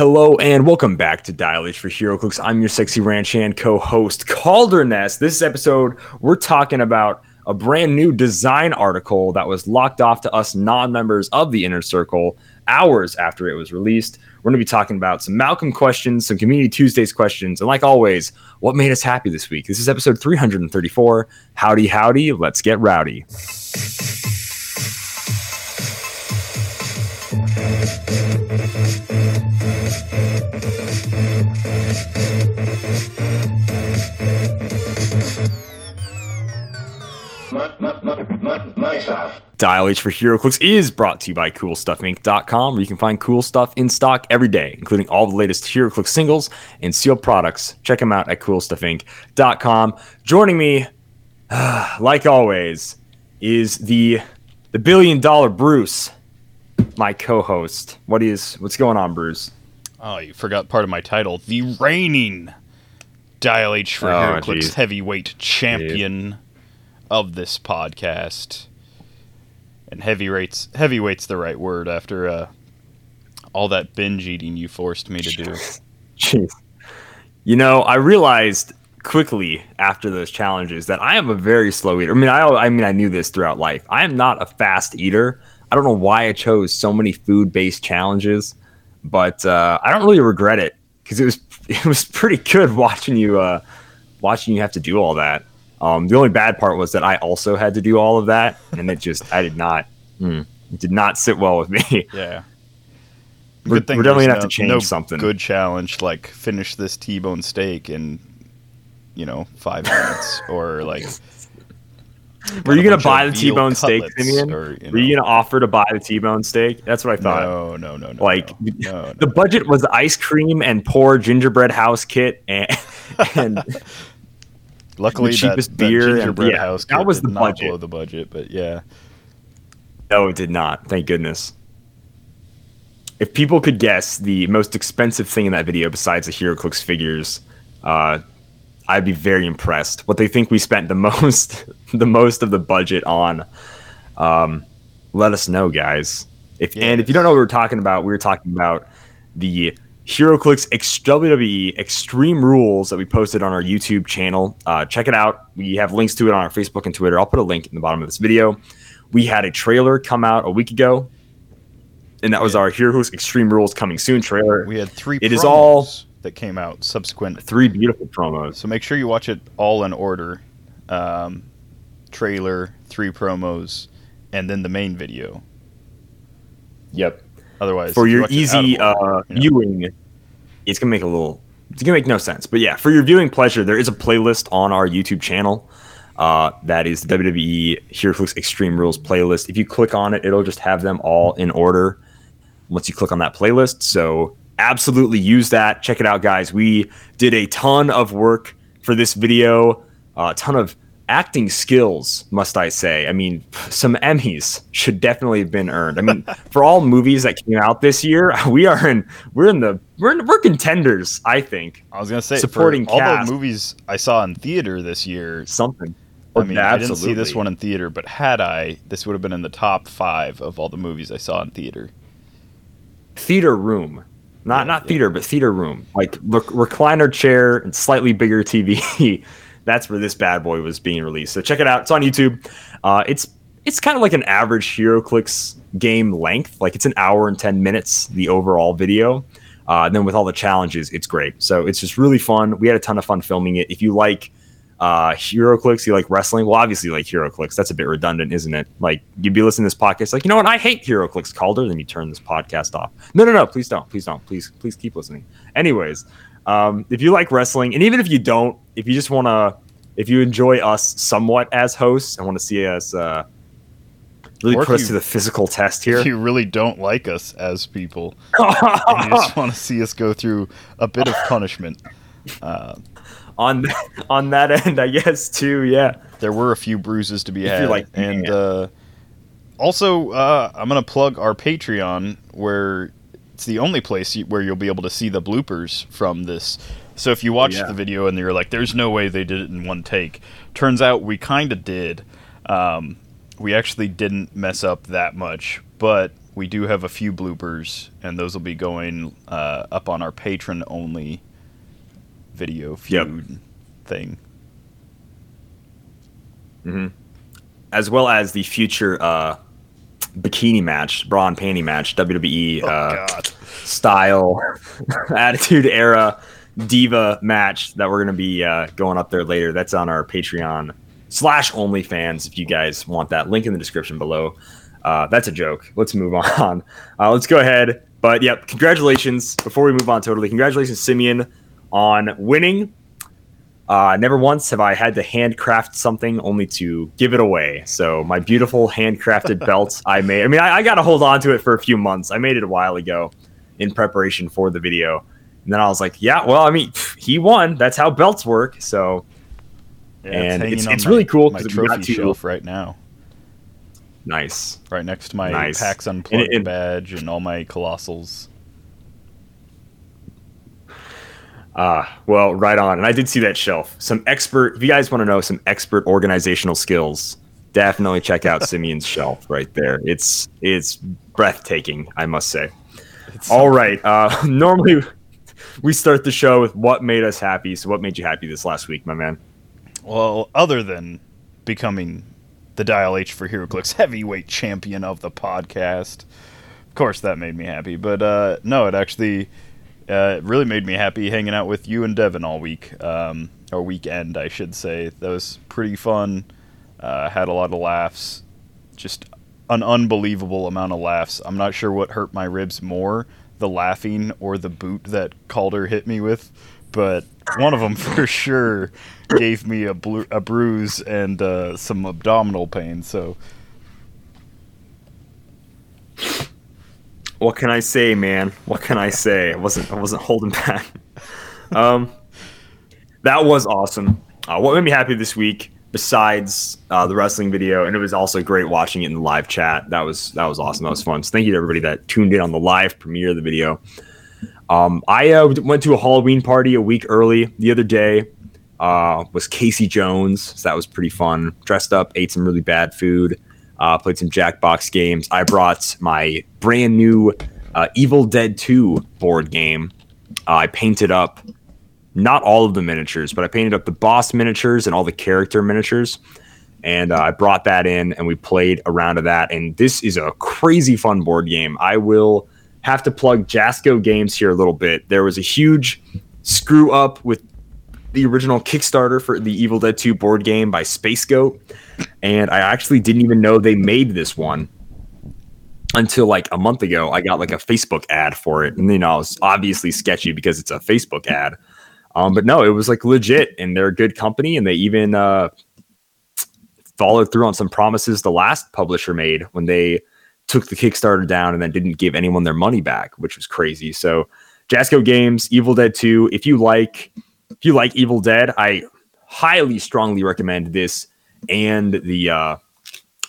Hello and welcome back to Dial H for HeroClix. I'm your sexy ranch hand co-host Calder Nest. This episode, we're talking about a brand new design article that was locked off to us non-members of the inner circle hours after it was released. We're going to be talking about some Malcolm questions, some Community Tuesdays questions, and like always, what made us happy this week. This is episode 334. Howdy, howdy, let's get rowdy. Dial H for HeroClix is brought to you by CoolStuffInc.com, where you can find cool stuff in stock every day, including all the latest HeroClix singles and sealed products. Check them out at CoolStuffInc.com. Joining me, like always, is the the billion dollar Bruce, my co-host. What is what's going on, Bruce? Oh, you forgot part of my title. The reigning Dial H for Oh, HeroClix geez. heavyweight champion of this podcast. And heavyweight's heavyweight's the right word after uh, all that binge eating you forced me to do. Jeez. You know, I realized quickly after those challenges that I am a very slow eater. I mean, I I mean I knew this throughout life. I am not a fast eater. I don't know why I chose so many food-based challenges, but uh, I don't really regret it because it was it was pretty good watching you uh, watching you have to do all that. Um, the only bad part was that I also had to do all of that, and it just I did not mm, it did not sit well with me. Yeah. We're- Good thing we're definitely gonna have to change no something. Good challenge like finish this T-bone steak in, you know, five minutes or like. Were you gonna buy the T-bone steak, Simeon? or, you Were you gonna offer to buy the T-bone steak? That's what I thought. No, no, no, no. like no, no, the no. budget was ice cream and poor gingerbread house kit and, and Luckily, the cheapest that, beer and- gingerbread yeah, house that was did the not budget. Blow the budget, but yeah, no, it did not. Thank goodness. If people could guess the most expensive thing in that video besides the HeroClix figures, uh, I'd be very impressed. What they think we spent the most, the most of the budget on, um, let us know, guys. If and if you don't know what we're talking about, we were talking about the HeroClix WWE Extreme Rules that we posted on our YouTube channel. Uh, check it out. We have links to it on our Facebook and Twitter. I'll put a link in the bottom of this video. We had a trailer come out a week ago, and that was Yeah. our HeroClix Extreme Rules coming soon trailer. we had three. It promos is all- that came out subsequent. Three beautiful promos. So make sure you watch it all in order. Um, trailer, three promos, and then the main video. Yep. Otherwise, for your watch it out easy order, uh, you know. viewing, it's gonna make a little. It's gonna make no sense, but yeah, for your viewing pleasure, there is a playlist on our YouTube channel. Uh, that is the WWE HeroClix Extreme Rules playlist. If you click on it, it'll just have them all in order. Once you click on that playlist, so absolutely use that. Check it out, guys. We did a ton of work for this video, a ton of acting skills, must I say. I mean, some Emmys should definitely have been earned. I mean, for all movies that came out this year, we are in we're in the we're in, we're contenders, I think. I was gonna say supporting for all the movies I saw in theater this year. Something. I mean, I didn't see this one in theater, but had I, this would have been in the top five of all the movies I saw in theater. theater room. Not Yeah, not yeah. theater, but theater room. Like rec- recliner chair and slightly bigger TV. That's where this bad boy was being released. So check it out. It's on YouTube. Uh, it's it's kind of like an average HeroClix game length. Like it's an hour and ten minutes. The overall video. Uh, and then with all the challenges, it's great. So it's just really fun. We had a ton of fun filming it. If you like uh HeroClix, you like wrestling. Well, obviously like HeroClix. That's a bit redundant, isn't it? Like you'd be listening to this podcast, like, you know what, I hate HeroClix Calder, then you turn this podcast off. No, no, no, please don't. Please don't. Please, please keep listening. Anyways, um, if you like wrestling, and even if you don't, if you just wanna if you enjoy us somewhat as hosts and want to see us uh really Or put us you- to the physical test here. If you really don't like us as people, and you just want to see us go through a bit of punishment. Uh, on on that end, I guess too, yeah. there were a few bruises to be If had, like, and uh, also uh, I'm gonna plug our Patreon, where it's the only place where you'll be able to see the bloopers from this. So if you watch yeah. the video and you're like, "There's no way they did it in one take," turns out we kind of did. Um, we actually didn't mess up that much, but we do have a few bloopers, and those will be going uh, up on our Patreon only video feud yep. thing. Mm-hmm. As well as the future uh, bikini match, bra and panty match, WWE oh, uh, style, Attitude Era Diva match that we're going to be uh, going up there later. That's on our Patreon slash OnlyFans if you guys want that. Link in the description below. Uh, that's a joke. Let's move on. Uh, let's go ahead. But yep, congratulations. Before we move on, totally, congratulations, Simeon, on winning. Uh, never once have I had to handcraft something only to give it away. So my beautiful handcrafted belt I made. I mean, I, I got to hold on to it for a few months. I made it a while ago in preparation for the video, and then I was like, yeah, well, I mean, he won. That's how belts work. So, yeah, and it's, it's, it's my, really cool. My trophy shelf right now. Nice. Right next to my nice. PAX Unplugged and it, badge and all my colossals. Ah, uh, well, right on. And I did see that shelf. Some expert, if you guys want to know some expert organizational skills, definitely check out Simeon's shelf right there. It's it's breathtaking, I must say. It's All right. Uh, normally, we start the show with what made us happy. So, what made you happy this last week, my man? Well, other than becoming the Dial H for HeroClix heavyweight champion of the podcast. Of course, that made me happy. But uh, no, it actually uh, really made me happy hanging out with you and Devin all week, um, or weekend, I should say. That was pretty fun. Uh, had a lot of laughs. Just an unbelievable amount of laughs. I'm not sure what hurt my ribs more the laughing or the boot that Calder hit me with but one of them for sure gave me a, blu- a bruise and uh, some abdominal pain. So, what can I say, man? What can I say? I wasn't I wasn't holding back. Um, that was awesome. Uh, what made me happy this week, besides uh, the wrestling video, and it was also great watching it in the live chat. That was that was awesome. That was fun. So thank you to everybody that tuned in on the live premiere of the video. Um, I uh, went to a Halloween party a week early the other day. Uh, was Casey Jones, so that was pretty fun. Dressed up, ate some really bad food, uh, played some Jackbox games. I brought my brand new uh, Evil Dead 2 board game. Uh, I painted up not all of the miniatures, but I painted up the boss miniatures and all the character miniatures. And uh, I brought that in and we played a round of that. And this is a crazy fun board game. I will have to plug Jasco Games here a little bit. There was a huge screw up with the original Kickstarter for the Evil Dead 2 board game by Space Goat, and I actually didn't even know they made this one until like a month ago. I got like a Facebook ad for it, and you know, it was obviously sketchy because it's a Facebook ad. Um, but no, it was like legit, and they're a good company, and they even uh, followed through on some promises the last publisher made when they took the Kickstarter down and then didn't give anyone their money back, which was crazy. So Jasco Games, Evil Dead 2. If you like if you like Evil Dead, I highly strongly recommend this and the uh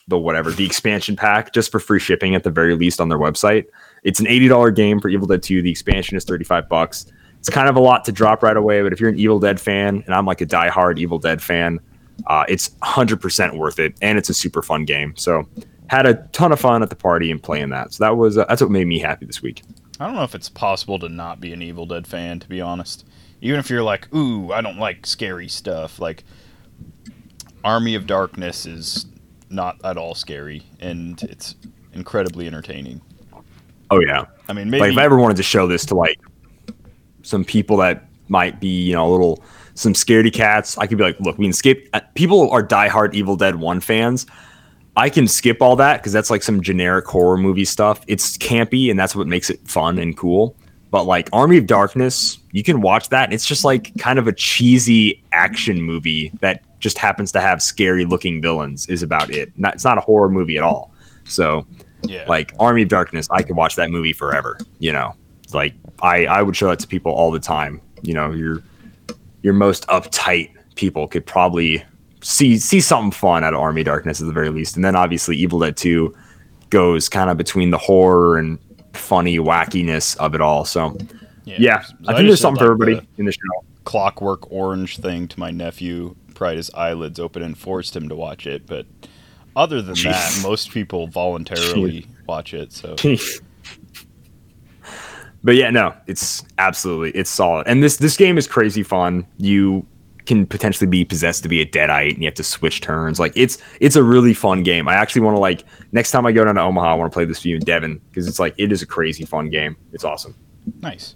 the whatever, the expansion pack just for free shipping at the very least on their website. It's an $80 game for Evil Dead 2. The expansion is 35 bucks. It's kind of a lot to drop right away, but if you're an Evil Dead fan and I'm like a diehard Evil Dead fan, uh, it's 100% worth it and it's a super fun game. So had a ton of fun at the party and playing that. So that was uh, that's what made me happy this week. I don't know if it's possible to not be an Evil Dead fan, to be honest. Even if you're like, ooh, I don't like scary stuff. Like Army of Darkness is not at all scary, and it's incredibly entertaining. Oh yeah. I mean, maybe like if I ever wanted to show this to like some people that might be, you know, a little some scaredy cats, I could be like, look, we can skip. Uh, people are diehard Evil Dead One fans. I can skip all that because that's like some generic horror movie stuff. It's campy and that's what makes it fun and cool. But like Army of Darkness, you can watch that. And it's just like kind of a cheesy action movie that just happens to have scary looking villains, is about it. Not, it's not a horror movie at all. So, yeah. like Army of Darkness, I could watch that movie forever. You know, like I, I would show that to people all the time. You know, your your most uptight people could probably see see something fun out of Army Darkness at the very least. And then obviously Evil Dead 2 goes kind of between the horror and funny wackiness of it all. So yeah, yeah so I think there's something for everybody in the show. Clockwork Orange thing to my nephew, pried his eyelids open and forced him to watch it. But other than Jeez. that, most people voluntarily Jeez. watch it. So, but yeah, no, it's absolutely it's solid. And this this game is crazy fun. You can potentially be possessed to be a deadite and you have to switch turns. Like it's it's a really fun game. I actually want to like next time I go down to Omaha, I want to play this for you and Devin because it's like it is a crazy fun game. It's awesome. nice.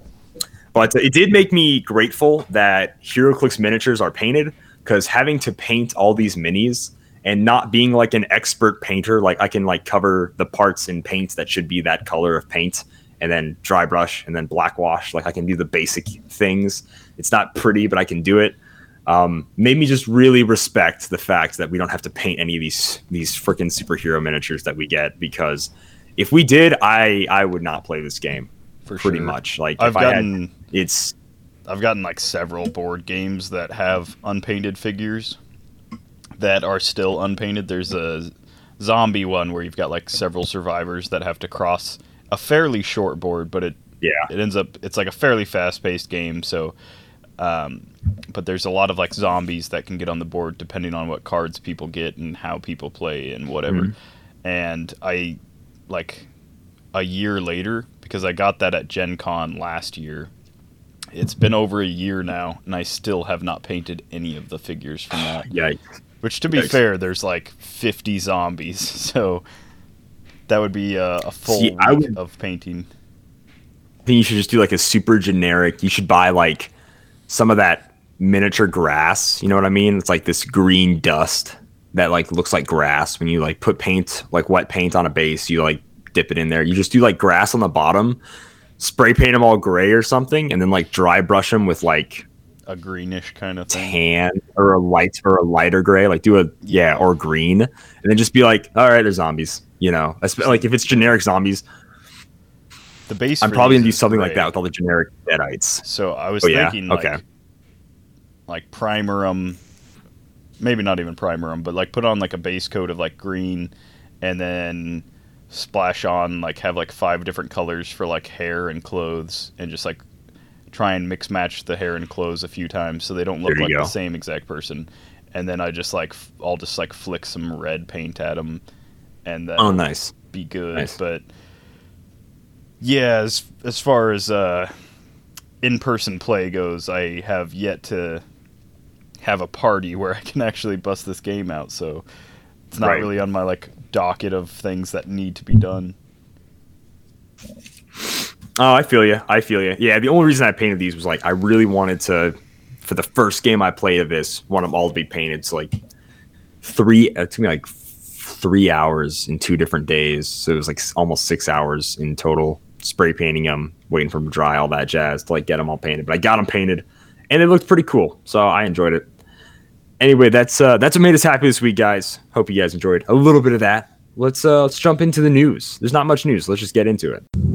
But it did make me grateful that HeroClix miniatures are painted because having to paint all these minis and not being like an expert painter, like I can like cover the parts in paint that should be that color of paint and then dry brush and then black wash. Like I can do the basic things. It's not pretty, but I can do it. Um, made me just really respect the fact that we don't have to paint any of these these freaking superhero miniatures that we get because if we did, I I would not play this game For pretty sure. much. Like I've if I had, gotten it's I've gotten like several board games that have unpainted figures that are still unpainted. There's a zombie one where you've got like several survivors that have to cross a fairly short board, but it yeah it ends up it's like a fairly fast paced game. So, um, but there's a lot of like zombies that can get on the board depending on what cards people get and how people play and whatever. Mhm. And I like a year later because I got that at Gen Con last year. It's been over a year now, and I still have not painted any of the figures from that. yeah Which, to be Yikes. fair, there's like 50 zombies, so that would be uh, a, a full See, I would- of painting. I think you should just do like a super generic. You should buy like some of that miniature grass. You know what I mean? It's like this green dust that like looks like grass. When you like put paint, like wet paint on a base, you like dip it in there. You just do like grass on the bottom, spray paint them all gray or something, and then like dry brush them with like A greenish kind of thing. tan or a light or a lighter gray. Like do a yeah or green, and then just be like, all right, they're zombies. You know, like if it's generic zombies, The base. I'm probably gonna do something like that with all the generic deadites. So I was Oh, yeah? thinking, like, Okay. like primerum, maybe not even primerum, but like put on like a base coat of like green, and then splash on like have like five different colors for like hair and clothes, and just like try and mix match the hair and clothes a few times so they don't look like go. the same exact person. And then I just like f- I'll just like flick some red paint at them, and then Oh, nice. be good. Nice. But yeah, as as far as uh, in person play goes, I have yet to have a party where I can actually bust this game out. So it's not Right. really on my like docket of things that need to be done. Oh, I feel you. I feel you. Yeah, the only reason I painted these was like I really wanted to, for the first game I played of this, want them all to be painted. So like three, it took me like three hours in two different days. So it was like almost six hours in total, spray painting them, waiting for them to dry, all that jazz to like get them all painted. But I got them painted, and it looked pretty cool. So I enjoyed it. Anyway, that's uh, that's what made us happy this week, guys. Hope you guys enjoyed a little bit of that. Let's uh, let's jump into the news. There's not much news. Let's just get into it.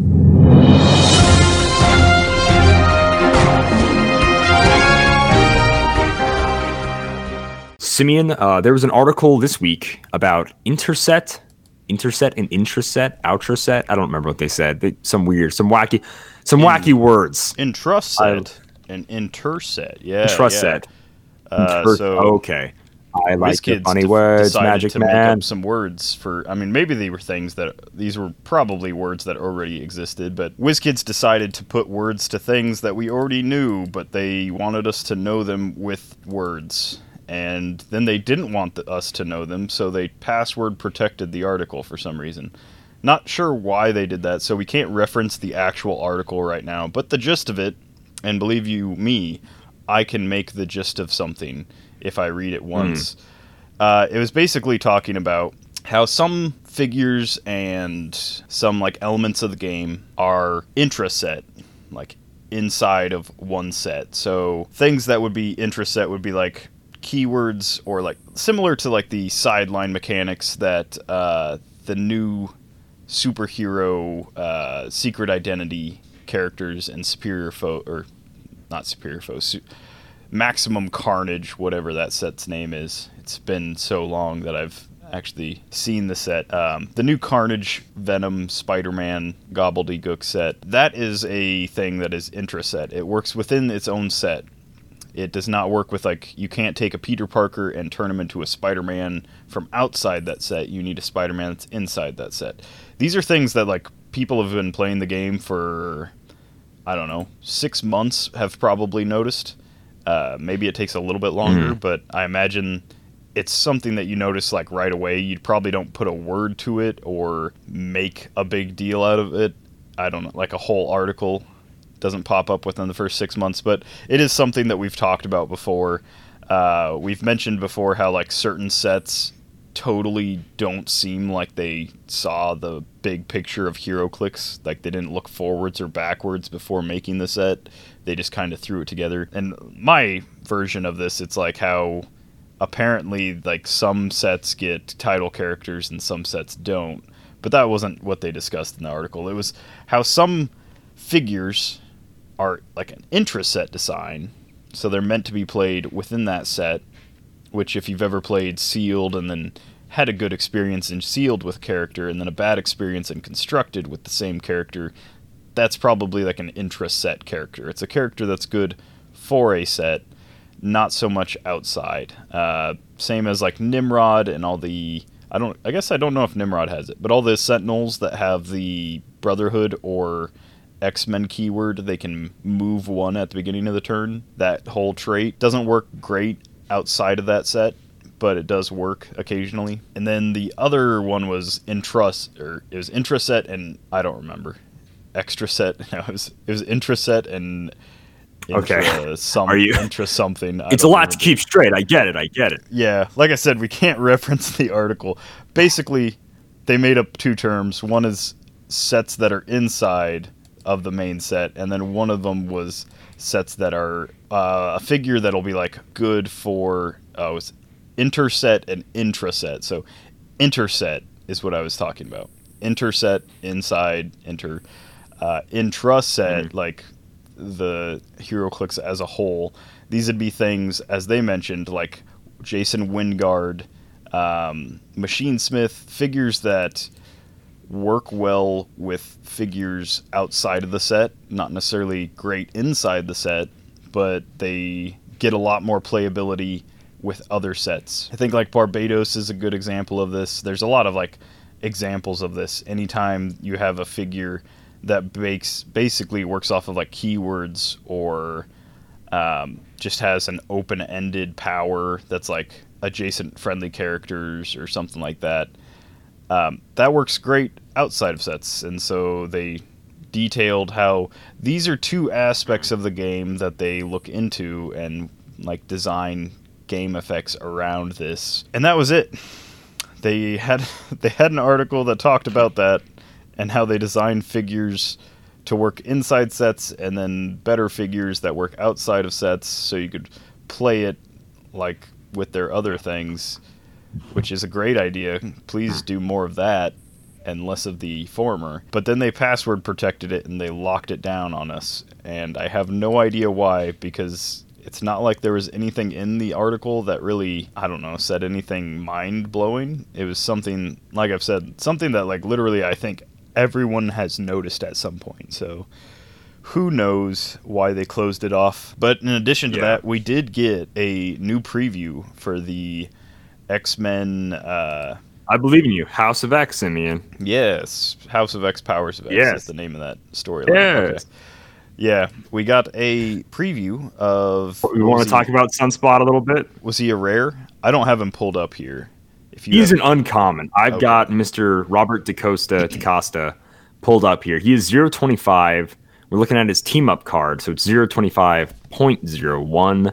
Simeon, uh, there was an article this week about interset, interset and intraset, outraset. I don't remember what they said. They, some weird, some wacky, some wacky words. Intraset and interset, yeah, Intraset. Yeah. Uh, Inter- so okay. I like the funny def- words, Magic to make Man. up some words for. I mean, maybe they were things that these were probably words that already existed, but WizKids decided to put words to things that we already knew, but they wanted us to know them with words. And then they didn't want the, us to know them, so they password protected the article for some reason. Not sure why they did that, so we can't reference the actual article right now, but the gist of it, and believe you me, I can make the gist of something if I read it once. Uh, it was basically talking about how some figures and some like elements of the game are intraset, like inside of one set. So things that would be intraset would be like keywords or like similar to like the sideline mechanics that uh, the new superhero uh, secret identity characters and superior foe or not superior foe su- maximum carnage whatever that set's name is. It's been so long that i've actually seen the set. Um, the new carnage venom spider-man gobbledygook set that is a thing that is intraset. It works within its own set It does not work with like you can't take a Peter Parker and turn him into a Spider-Man from outside that set. You need a Spider-Man that's inside that set. These are things that like people have been playing the game for I don't know, 6 months have probably noticed. Uh, maybe it takes a little bit longer, Mhm. but I imagine it's something that you notice like right away. You probably don't put a word to it or make a big deal out of it. I don't know, like a whole article doesn't pop up within the first six months, but it is something that we've talked about before. Uh, we've mentioned before how like certain sets totally don't seem like they saw the big picture of HeroClix. Like they didn't look forwards or backwards before making the set. They just kind of threw it together. And my version of this, it's like how apparently like some sets get title characters and some sets don't. But that wasn't what they discussed in the article. It was how some figures are like an intra-set design, so they're meant to be played within that set. Which, if you've ever played sealed and then had a good experience in sealed with character, and then a bad experience in constructed with the same character, that's probably like an intra-set character. It's a character that's good for a set, not so much outside. Uh, same as like Nimrod and all the I don't I guess I don't know if Nimrod has it, but all the Sentinels that have the Brotherhood or X-Men keyword, they can move one at the beginning of the turn. That whole trait doesn't work great outside of that set, but it does work occasionally. And then the other one was intrust or it was intraset and I don't remember. Extra set. No, it was it was intraset and Okay. intra some Are you- intra something. I It's a lot remember. to keep straight. I get it. I get it. Yeah, like I said, we can't reference the article. Basically, they made up two terms. One is sets that are inside of the main set, and then one of them was sets that are uh, a figure that'll be like good for uh, was interset and intraset. So interset is what I was talking about. Interset inside inter uh, intraset like the HeroClix as a whole. These would be things as they mentioned like Jason Wyngarde, um, Machinesmith figures that work well with figures outside of the set, not necessarily great inside the set, but they get a lot more playability with other sets. I think like Barbados is a good example of this. There's a lot of like examples of this. Anytime you have a figure that bakes basically works off of like keywords or um, just has an open-ended power that's like adjacent friendly characters or something like that. Um, that works great outside of sets, and so they detailed how these are two aspects of the game that they look into and like design game effects around this. And that was it. They had they had an article that talked about that and how they design figures to work inside sets and then better figures that work outside of sets so you could play it like with their other things, which is a great idea. Please do more of that and less of the former. But then they password protected it and they locked it down on us. And I have no idea why because it's not like there was anything in the article that really, I don't know, said anything mind blowing. It was something, like I've said, something that, like, literally, I think everyone has noticed at some point. So who knows why they closed it off. But in addition to Yeah. that, we did get a new preview for the X Men. Uh, I believe in you. House of X, Simeon. yes, House of X, Powers of X Yes. is the name of that storyline. Yes. Yeah, we got a preview of. We want to talk about Sunspot a little bit. Was he a rare? I don't have him pulled up here. If you He's an uncommon. I've Okay. got Mr. Robert DaCosta DaCosta pulled up here. He is 025. We're looking at his team up card, so it's 025.01.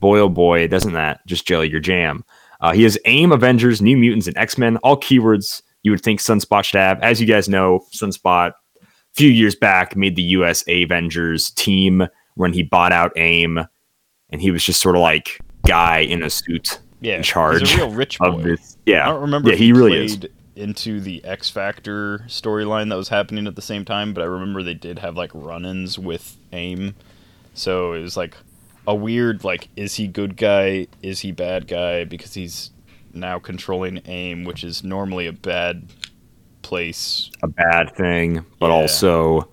Boy, oh boy, doesn't that just jelly your jam? Uh, he has AIM, Avengers, New Mutants, and X Men, all keywords you would think Sunspot should have. As you guys know, Sunspot, a few years back, made the US Avengers team when he bought out AIM, and he was just sort of like guy in a suit yeah, in charge He's a real rich boy. of this. Yeah, I don't remember. Yeah, if he really is. played Into the X Factor storyline that was happening at the same time, but I remember they did have like run-ins with AIM, so it was like a weird like, is he good guy? Is he bad guy? Because he's now controlling AIM, which is normally a bad place. a bad thing, but Yeah. also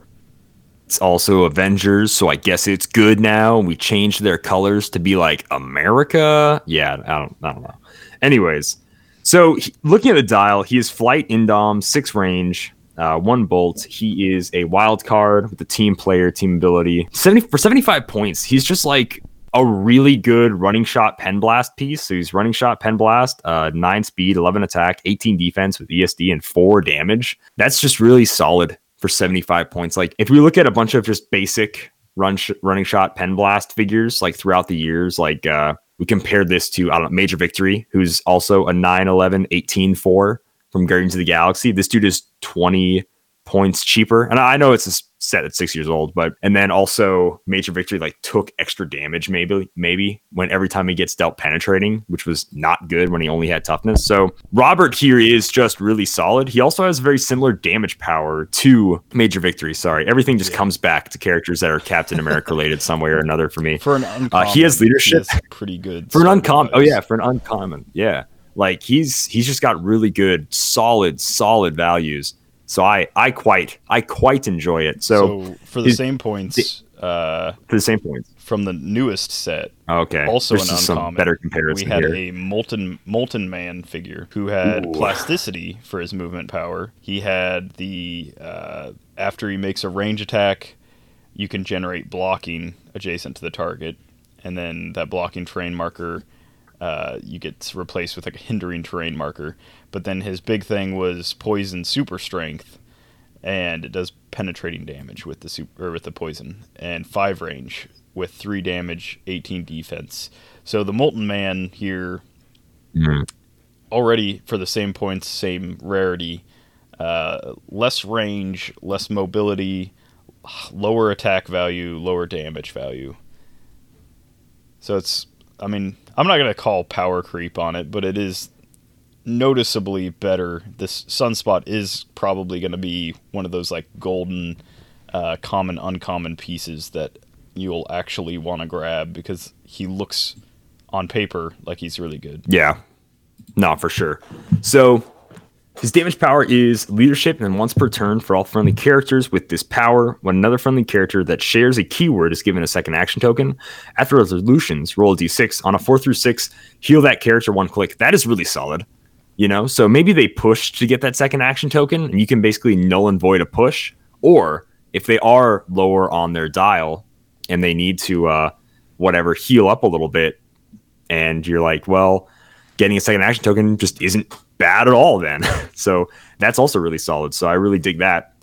It's also Avengers, so I guess it's good now. We changed their colors to be like America. Yeah, I don't, I don't know. Anyways, so he, looking at the dial, he is flight indom, six range, uh, one bolt. He is a wild card with the team player, team ability. 70 for 75 points. He's just like a really good running shot pen blast piece. So he's running shot pen blast, uh, nine speed, 11 attack, 18 defense with ESD and four damage. That's just really solid for 75 points. Like if we look at a bunch of just basic run sh- running shot pen blast figures like throughout the years, like uh, we compared this to I don't know, Major Victory, who's also a 9 11 18 4 from Guardians of the Galaxy. This dude is 20 points cheaper. And I know it's a set at six years old, but and then also Major Victory like took extra damage maybe maybe when every time he gets dealt penetrating, which was not good when he only had toughness. So Robert here is just really solid. He also has very similar damage power to Major Victory. Sorry, everything just yeah. comes back to characters that are Captain America related some way or another for me. For an uncommon, uh, he has leadership, he pretty good. For an uncommon, oh yeah, for an uncommon, yeah. Like he's he's just got really good, solid, solid values so I I quite I quite enjoy it. So, so for the same points, uh, for the same points from the newest set. Okay, also There's an uncommon. better comparison. We had here. a molten molten man figure who had Ooh. plasticity for his movement power. He had the uh, after he makes a range attack, you can generate blocking adjacent to the target, and then that blocking terrain marker. Uh, you get replaced with like a hindering terrain marker. But then his big thing was poison super strength, and it does penetrating damage with the super or with the poison, and five range with three damage, eighteen defense. So the Molten Man here, mm-hmm. already for the same points, same rarity, uh, less range, less mobility, lower attack value, lower damage value. So it's, I mean, I'm not gonna call power creep on it, but it is noticeably better. This Sunspot is probably to be one of those like golden, uh, common, uncommon pieces that you'll actually want to grab because he looks on paper like he's really good. Yeah, no, for sure. So his damage power is leadership and once per turn for all friendly characters with this power. When another friendly character that shares a keyword is given a second action token, after resolutions, roll a d6. On a 4 through 6, heal that character one click. That is really solid you know so maybe they push to get that second action token and you can basically null and void a push or if they are lower on their dial and they need to uh whatever heal up a little bit and you're like well getting a second action token just isn't bad at all then so that's also really solid so i really dig that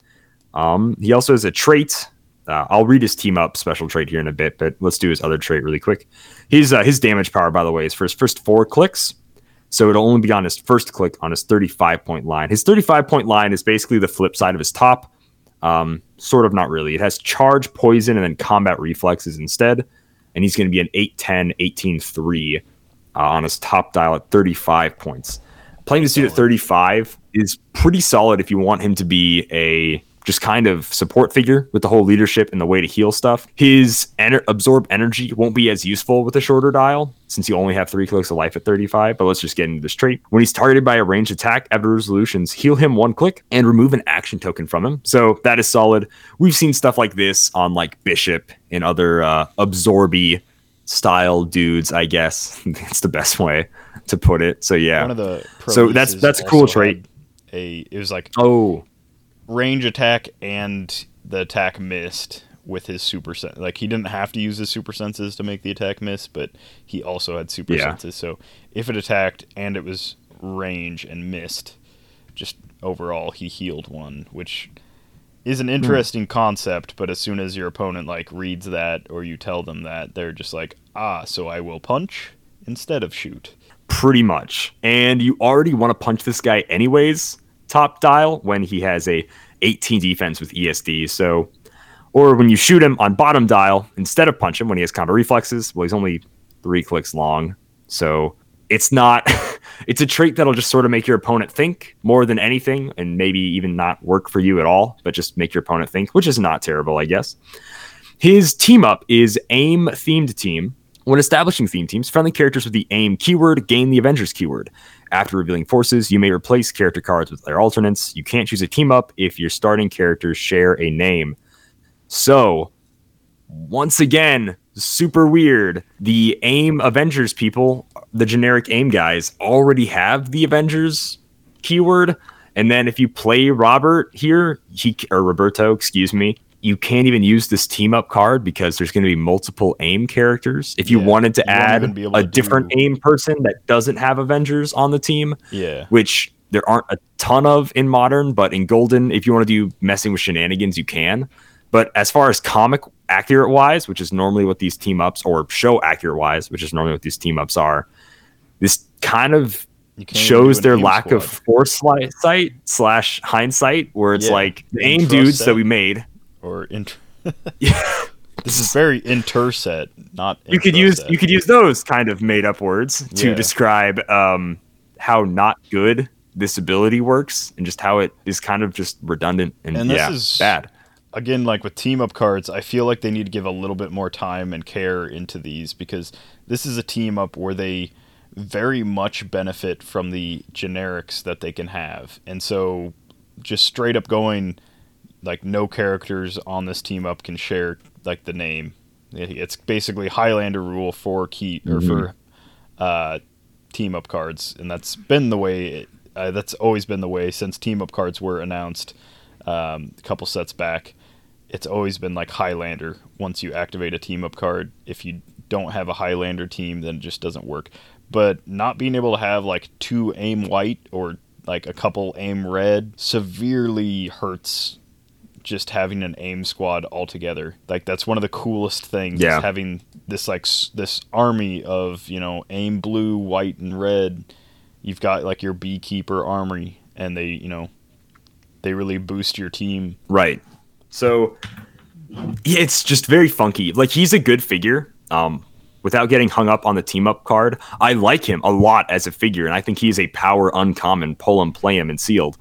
um he also has a trait uh, I'll read his team up special trait here in a bit, but let's do his other trait really quick. His uh, his damage power, by the way, is for his first four clicks, so it'll only be on his first click on his 35 point line. His 35 point line is basically the flip side of his top. Um, sort of, not really. It has charge, poison, and then combat reflexes instead. And he's going to be an 8 10, 18 3 uh, on his top dial at 35 points. Playing this dude at 35 is pretty solid if you want him to be a just kind of support figure with the whole leadership and the way to heal stuff. His ener- absorb energy won't be as useful with a shorter dial since you only have three clicks of life at 35. But let's just get into this trait. When he's targeted by a ranged attack, after resolutions, heal him one click and remove an action token from him. So that is solid. We've seen stuff like this on like Bishop and other uh, absorby style dudes. I guess it's the best way to put it. So yeah, one of the so that's that's a cool trait. A it was like oh range attack and the attack missed with his super sen- like he didn't have to use his super senses to make the attack miss but he also had super yeah. senses so if it attacked and it was range and missed just overall he healed one which is an hmm. interesting mm. concept but as soon as your opponent like reads that or you tell them that they're just like ah so i will punch instead of shoot pretty much and you already want to punch this guy anyways top dial when he has a 18 defense with ESD. So, or when you shoot him on bottom dial instead of punch him when he has combat reflexes. Well, he's only three clicks long, so it's not. it's a trait that'll just sort of make your opponent think more than anything, and maybe even not work for you at all, but just make your opponent think, which is not terrible, I guess. His team up is aim themed team. When establishing theme teams, friendly characters with the aim keyword gain the Avengers keyword. After revealing forces, you may replace character cards with their alternates. You can't choose a team up if your starting characters share a name. So, once again, super weird. The AIM Avengers people, the generic AIM guys, already have the Avengers keyword. And then if you play Robert here, he or Roberto, excuse me, you can't even use this team up card because there's going to be multiple AIM characters. If you Yeah, wanted to you add even be able a to different do- AIM person that doesn't have Avengers on the team, Yeah. which there aren't a ton of in modern, but in golden, if you want to do messing with shenanigans, you can. But as far as comic accurate wise, which is normally what these team ups or show accurate wise, which is normally what these team ups are, this kind of You can't even shows their lack of foresight slash hindsight, where it's Yeah, like the aim dudes that we made. Or inter- Yeah, This is very interset, not you could use you could use those kind of made up words to Yeah. describe um, how not good this ability works and just how it is kind of just redundant and, And this yeah, is- bad. again like with team up cards i feel like they need to give a little bit more time and care into these because this is a team up where they very much benefit from the generics that they can have and so just straight up going like no characters on this team up can share like the name it's basically highlander rule for key or for uh, team up cards and that's been the way it, uh, that's always been the way since team up cards were announced um, a couple sets back. It's always been like Highlander. Once you activate a team up card, if you don't have a Highlander team, then it just doesn't work. But not being able to have like two aim white or like a couple aim red severely hurts just having an aim squad altogether. Like that's one of the coolest things. is Yeah. having this like s- this army of you know aim blue, white, and red. You've got like your beekeeper armory, and they you know they really boost your team. Right. So yeah, it's just very funky. Like he's a good figure. Um, without getting hung up on the team up card, I like him a lot as a figure, and I think he's a power uncommon. Pull him, play him, and sealed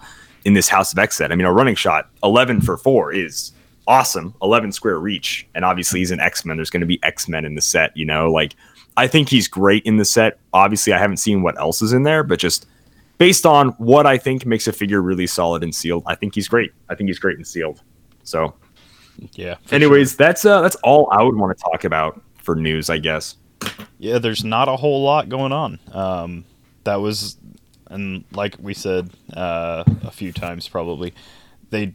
in this House of X set. I mean, a running shot, eleven for four is awesome. Eleven square reach, and obviously he's an X Men. There's going to be X Men in the set. You know, like I think he's great in the set. Obviously, I haven't seen what else is in there, but just based on what I think makes a figure really solid and sealed, I think he's great. I think he's great and sealed. So, Yeah. anyways, that's uh that's all I would want to talk about for news, I guess. yeah, there's not a whole lot going on. Um, that was, and like we said uh, a few times, probably they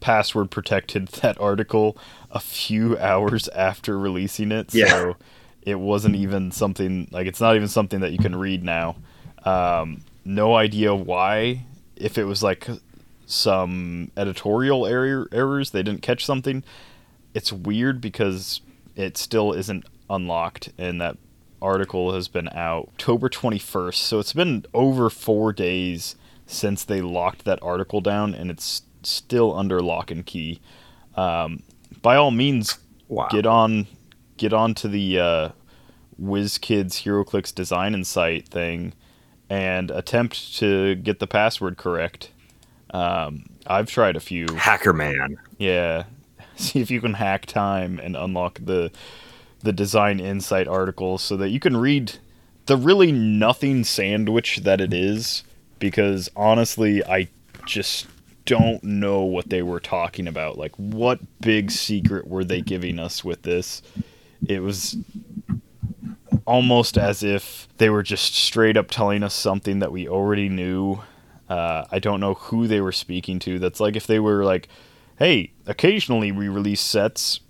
password protected that article a few hours after releasing it. Yeah. So it wasn't even something like it's not even something that you can read now. Um, no idea why. If it was like some editorial error errors, they didn't catch something. It's weird because it still isn't unlocked, and that article has been out October 21st. So it's been over four days since they locked that article down, and it's still under lock and key. Um, by all means, Wow. get on get on to the uh, WizKids HeroClix design insight thing and attempt to get the password correct. Um, I've tried a few. Hacker man. Yeah. See if you can hack time and unlock the the design insight article so that you can read the really nothing sandwich that it is because honestly I just don't know what they were talking about. Like what big secret were they giving us with this? It was almost as if they were just straight up telling us something that we already knew. Uh, I don't know who they were speaking to. That's like if they were like, hey, occasionally we release sets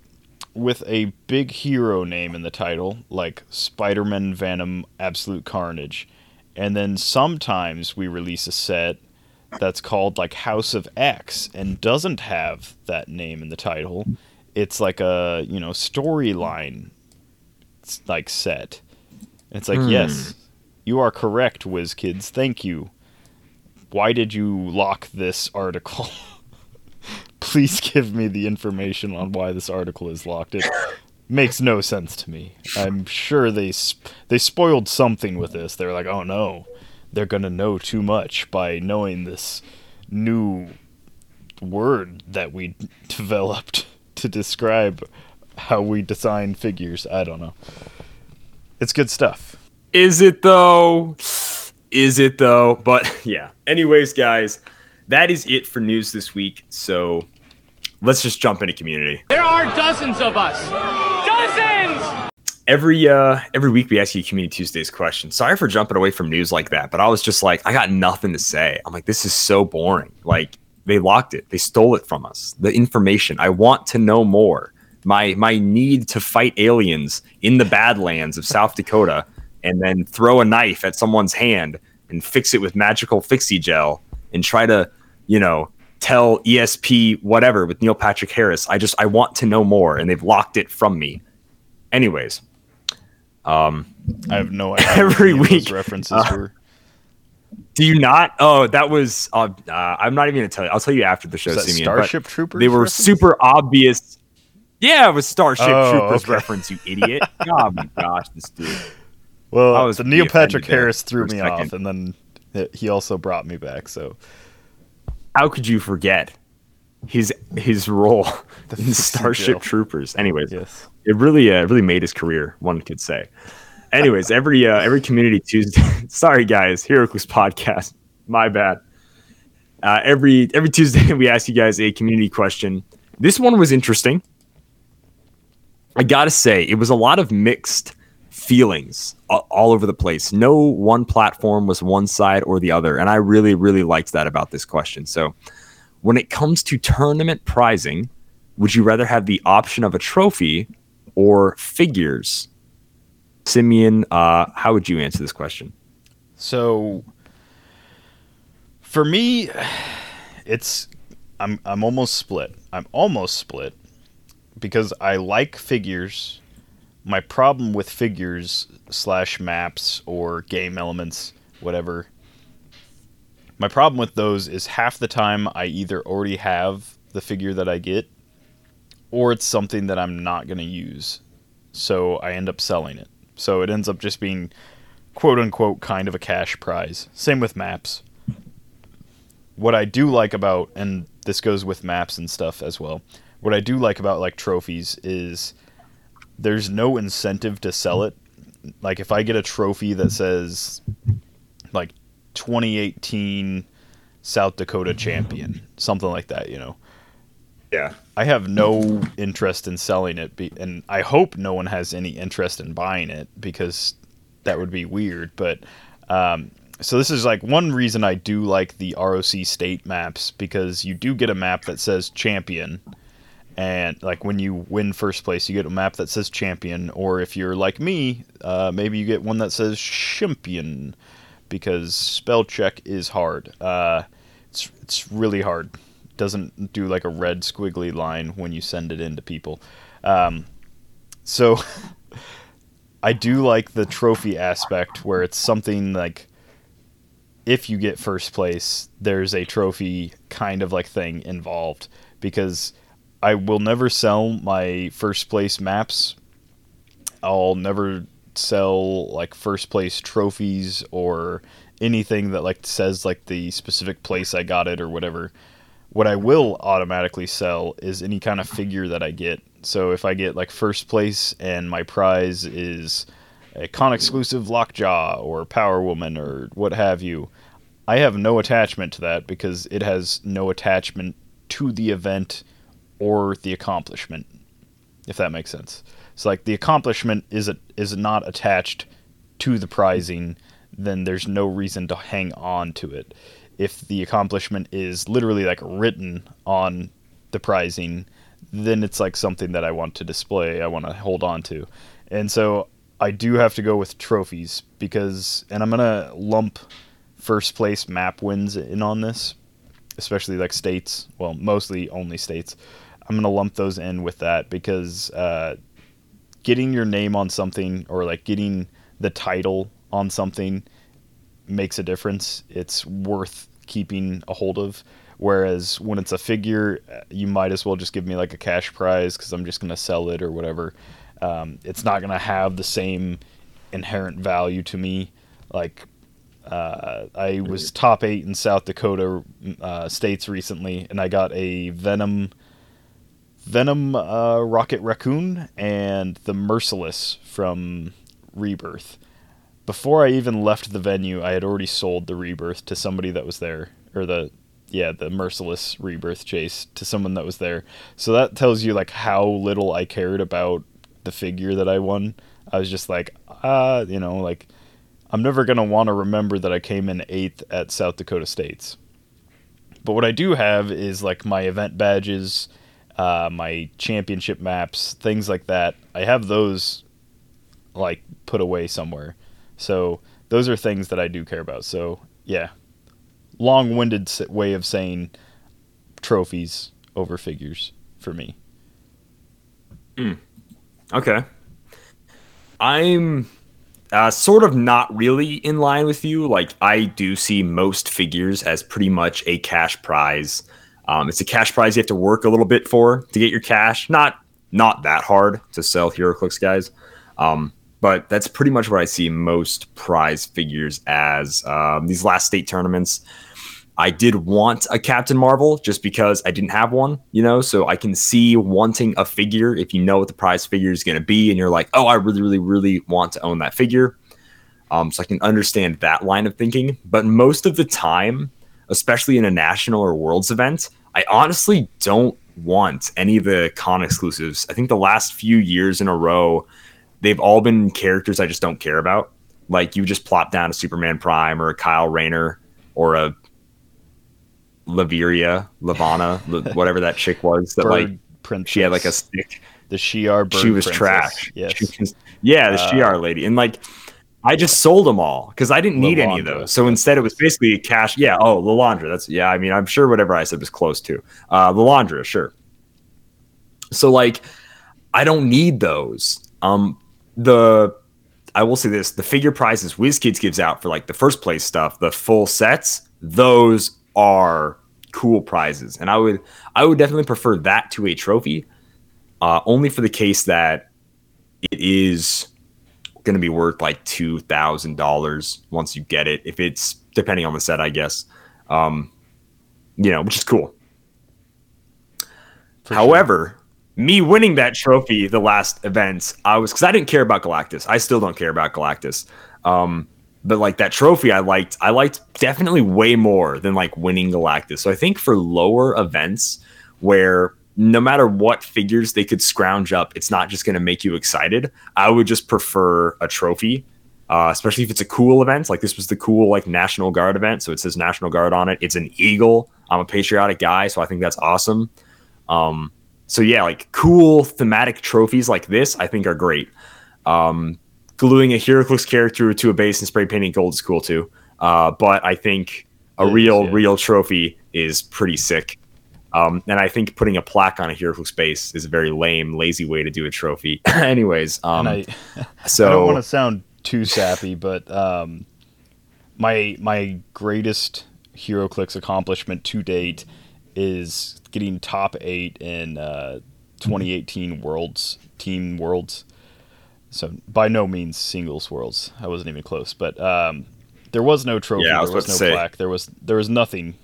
with a big hero name in the title, like Spider Man, Venom, Absolute Carnage. And then sometimes we release a set that's called like House of X and doesn't have that name in the title. It's like a, you know, storyline like set. And it's like, Hmm. yes, you are correct, WizKids. Thank you. Why did you lock this article? Please give me the information on why this article is locked. It makes no sense to me. I'm sure they sp- they spoiled something with this. They're like, "Oh no, they're to know too much by knowing this new word that we developed to describe how we design figures." I don't know. It's good stuff. Is it though? Is it though? But yeah. Anyways, guys, that is it for news this week. So let's just jump into community. There are dozens of us. Dozens! Every uh every week we ask you community Tuesdays question. Sorry for jumping away from news like that, but I was just like, I got nothing to say. I'm like, this is so boring. Like they locked it. They stole it from us. The information. I want to know more. My my need to fight aliens in the Badlands of South Dakota and then throw a knife at someone's hand and fix it with magical fixie gel and try to, you know, tell ESP whatever with Neil Patrick Harris. I just I want to know more and they've locked it from me. Anyways, um I have no idea. Every what any those week, references uh, were. do you not? Oh, that was uh, uh I'm not even going to tell you. I'll tell you after the show, Is Simeon, Starship Troopers? They were super obvious. Yeah, it was Starship Oh, Troopers okay. reference, you idiot. oh my gosh, this dude. Well, I was the Neil Patrick Harris threw me off, and then he also brought me back. So How could you forget his his role in Starship. Troopers? Anyways, yes, it really uh, really made his career one could say. Anyways every uh, every community tuesday sorry guys. HeroClix podcast. My bad. Uh, every every tuesday we ask you guys a community question. This one was interesting. I gotta say it was a lot of mixed feelings all over the place no one platform was one side or the other and i really really liked that about this question so when it comes to tournament prizing would you rather have the option of a trophy or figures? Simeon, uh, how would you answer this question? So for me, it's I'm I'm almost split. I'm almost split because I like figures. My problem with figures slash maps or game elements, whatever. My problem with those is half the time I either already have the figure that I get, or it's something that I'm not going to use. So I end up selling it. So it ends up just being quote unquote kind of a cash prize. Same with maps. What I do like about, and this goes with maps and stuff as well, what I do like about like trophies is there's no incentive to sell it. Like if I get a trophy that says like 2018 South Dakota champion, something like that, you know. Yeah. I have no interest in selling it, be, and I hope no one has any interest in buying it because that would be weird. But um, so this is like one reason I do like the ROC state maps because you do get a map that says champion, and like when you win first place, you get a map that says champion. Or if you're like me, uh, maybe you get one that says champion because spell check is hard. Uh, it's it's really hard doesn't do like a red squiggly line when you send it into people. Um, so I do like the trophy aspect where it's something like if you get first place, there's a trophy kind of like thing involved because I will never sell my first place maps. I'll never sell like first place trophies or anything that like says like the specific place I got it or whatever what I will automatically sell is any kind of figure that I get. So if I get like first place and my prize is a con exclusive Lockjaw or Power Woman or what have you, I have no attachment to that because it has no attachment to the event or the accomplishment. If that makes sense. So like the accomplishment is is not attached to the prizing, then there's no reason to hang on to it if the accomplishment is literally like written on the prizing, then it's like something that I want to display, I want to hold on to. And so I do have to go with trophies because, and I'm going to lump first place map wins in on this, especially like states, well, mostly only states. I'm going to lump those in with that because uh, getting your name on something or like getting the title on something makes a difference. It's worth keeping a hold of. Whereas when it's a figure, uh, you might as well just give me like a cash prize because I'm just going to sell it or whatever. Um, it's not going to have the same inherent value to me. Like, uh, I was top eight in South Dakota uh, states recently, and I got a Venom, Venom uh, Rocket Raccoon, and the Merciless from Rebirth before I even left the venue, I had already sold the rebirth to somebody that was there, or the yeah, the merciless rebirth chase to someone that was there. So that tells you like how little I cared about the figure that I won. I was just like, uh, you know, like I'm never gonna want to remember that I came in eighth at South Dakota States. But what I do have is like my event badges, uh, my championship maps, things like that. I have those like put away somewhere. So those are things that I do care about. So yeah, long-winded way of saying trophies over figures for me. Mm. Okay. I'm uh, sort of not really in line with you. Like, I do see most figures as pretty much a cash prize. Um, it's a cash prize you have to work a little bit for to get your cash. Not not that hard to sell HeroClix guys, um, but that's pretty much what I see most prize figures as. Um, these last state tournaments, I did want a Captain Marvel just because I didn't have one, you know, so I can see wanting a figure if you know what the prize figure is going to be and you're like, oh, I really, really, really want to own that figure. Um, so I can understand that line of thinking. But most of the time, especially in a national or worlds event, I honestly don't want any of the con exclusives. I think the last few years in a row, they've all been characters I just don't care about. Like you just plop down a Superman Prime or a Kyle Rayner or a Laveria, Lavana, whatever that chick was that bird like princess. she had like a stick. The Shi'ar bird She was princess. trash. Yes. Was, yeah, the uh, Shi'ar lady. And like I just sold them all because I didn't need any of those. So instead, it was basically cash. Yeah. Oh, Lilandra. That's yeah. I mean, I'm sure whatever I said was close to uh, Lilandra. Sure. So like, I don't need those. Um, the I will say this: the figure prizes WizKids gives out for like the first place stuff, the full sets. Those are cool prizes, and I would I would definitely prefer that to a trophy, uh, only for the case that it is going to be worth like two thousand dollars once you get it. If it's depending on the set, I guess. Um, you know, which is cool. For However, sure. me winning that trophy the last event, I was because I didn't care about Galactus. I still don't care about Galactus. Um, but like that trophy I liked I liked definitely way more than like winning Galactus. So I think for lower events where no matter what figures they could scrounge up, it's not just going to make you excited. I would just prefer a trophy, uh, especially if it's a cool event. Like this was the cool like National Guard event, so it says National Guard on it. It's an eagle. I'm a patriotic guy, so I think that's awesome. Um, so yeah, like cool thematic trophies like this, I think are great. Um, gluing a HeroClix character to a base and spray painting gold is cool too. Uh, but I think a real, yeah. real trophy is pretty sick. Um, and I think putting a plaque on a HeroClix space is a very lame, lazy way to do a trophy. Anyways, um, I, so I don't want to sound too sappy, but um, my my greatest HeroClix accomplishment to date is getting top eight in uh, 2018 Worlds Team Worlds. So by no means singles worlds. I wasn't even close, but um, there was no trophy. Yeah, was there was no say. plaque. There was there was nothing.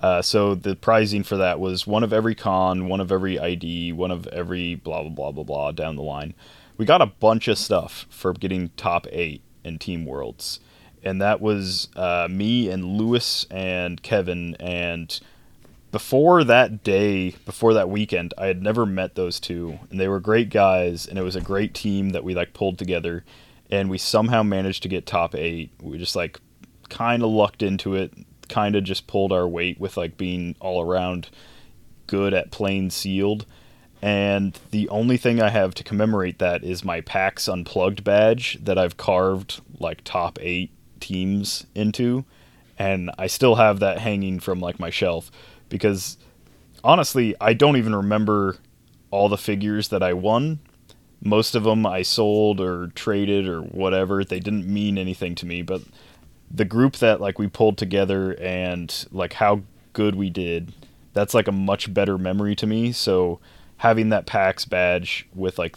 Uh, so the prizing for that was one of every con, one of every ID, one of every blah blah blah blah blah down the line. We got a bunch of stuff for getting top eight in Team Worlds, and that was uh, me and Lewis and Kevin. And before that day, before that weekend, I had never met those two, and they were great guys, and it was a great team that we like pulled together, and we somehow managed to get top eight. We just like kind of lucked into it, kind of just pulled our weight with like being all around good at playing sealed. And the only thing I have to commemorate that is my PAX Unplugged badge that I've carved like top eight teams into, and I still have that hanging from like my shelf because honestly, I don't even remember all the figures that I won. Most of them I sold or traded or whatever. They didn't mean anything to me, but the group that like we pulled together and like how good we did, that's like a much better memory to me. So having that PAX badge with like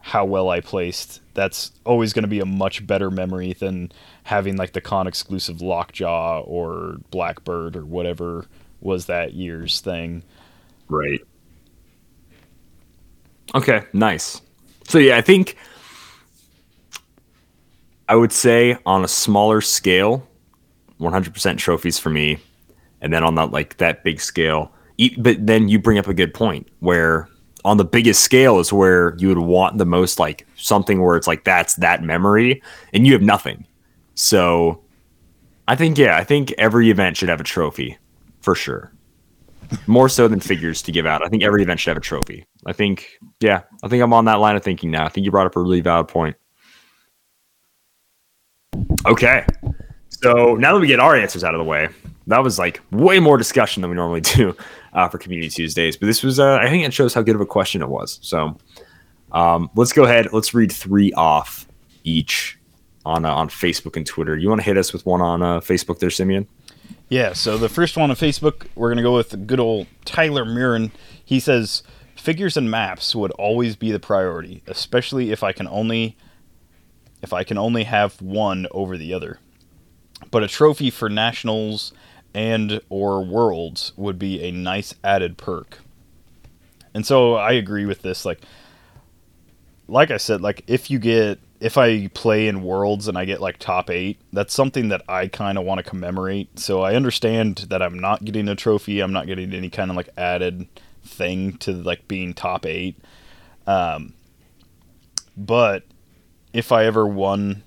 how well I placed, that's always going to be a much better memory than having like the con exclusive Lockjaw or Blackbird or whatever was that year's thing. Right. Okay, nice. So yeah, I think I would say on a smaller scale, 100% trophies for me. and then on that like that big scale. But then you bring up a good point where on the biggest scale is where you would want the most like something where it's like that's that memory, and you have nothing. So I think yeah, I think every event should have a trophy for sure. More so than figures to give out. I think every event should have a trophy. I think yeah, I think I'm on that line of thinking now. I think you brought up a really valid point. Okay. So now that we get our answers out of the way, that was like way more discussion than we normally do uh, for Community Tuesdays. But this was, uh, I think it shows how good of a question it was. So um, let's go ahead. Let's read three off each on uh, on Facebook and Twitter. You want to hit us with one on uh, Facebook there, Simeon? Yeah, so the first one on Facebook, we're going to go with good old Tyler Murin. He says, Figures and maps would always be the priority, especially if I can only if I can only have one over the other. But a trophy for nationals and or worlds would be a nice added perk. And so I agree with this like like I said, like if you get if I play in worlds and I get like top eight, that's something that I kind of want to commemorate. So I understand that I'm not getting a trophy. I'm not getting any kind of like added thing to like being top eight. Um, but if I ever won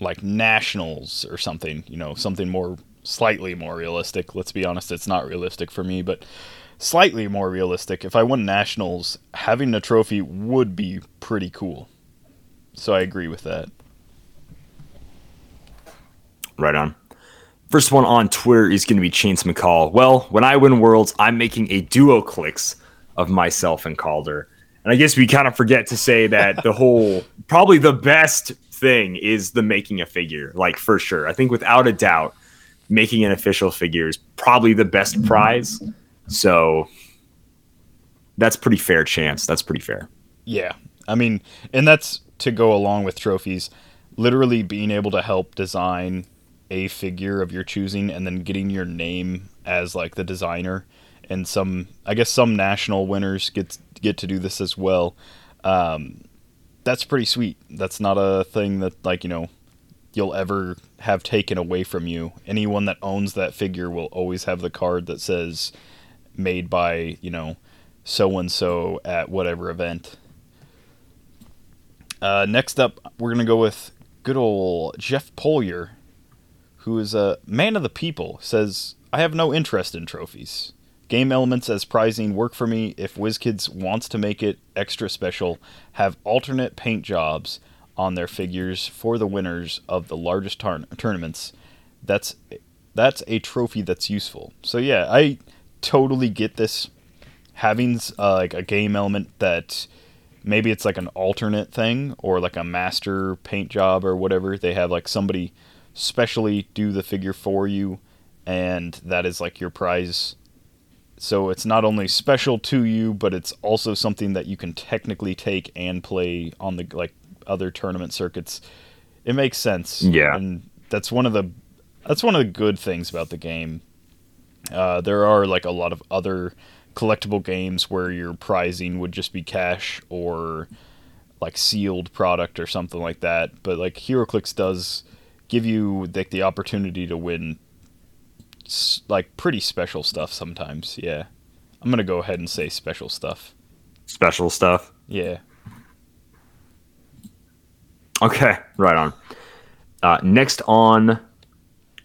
like nationals or something, you know, something more slightly more realistic. Let's be honest, it's not realistic for me, but slightly more realistic. If I won nationals, having a trophy would be pretty cool. So I agree with that. Right on. First one on Twitter is going to be Chains McCall. Well, when I win worlds, I'm making a duo clicks of myself and Calder. And I guess we kind of forget to say that the whole, probably the best thing is the making a figure, like for sure. I think without a doubt, making an official figure is probably the best prize. So that's pretty fair chance. That's pretty fair. Yeah. I mean, and that's to go along with trophies. Literally being able to help design a figure of your choosing and then getting your name as like the designer and some I guess some national winners get get to do this as well. Um, that's pretty sweet. That's not a thing that like, you know, you'll ever have taken away from you. Anyone that owns that figure will always have the card that says made by, you know, so and so at whatever event. Uh, next up, we're to go with good old Jeff Polier, who is a man of the people, says, I have no interest in trophies. Game elements as prizing work for me if WizKids wants to make it extra special, have alternate paint jobs on their figures for the winners of the largest tar- tournaments. That's that's a trophy that's useful. So yeah, I totally get this having uh, like a game element that maybe it's like an alternate thing or like a master paint job or whatever. They have like somebody specially do the figure for you, and that is like your prize. So it's not only special to you, but it's also something that you can technically take and play on the like other tournament circuits. It makes sense. Yeah. and that's one of the that's one of the good things about the game. Uh, there are like a lot of other collectible games where your prizing would just be cash or like sealed product or something like that. But like HeroClix does give you like the opportunity to win like pretty special stuff sometimes. Yeah, I'm gonna go ahead and say special stuff. Special stuff. Yeah. Okay, right on. Uh, next on,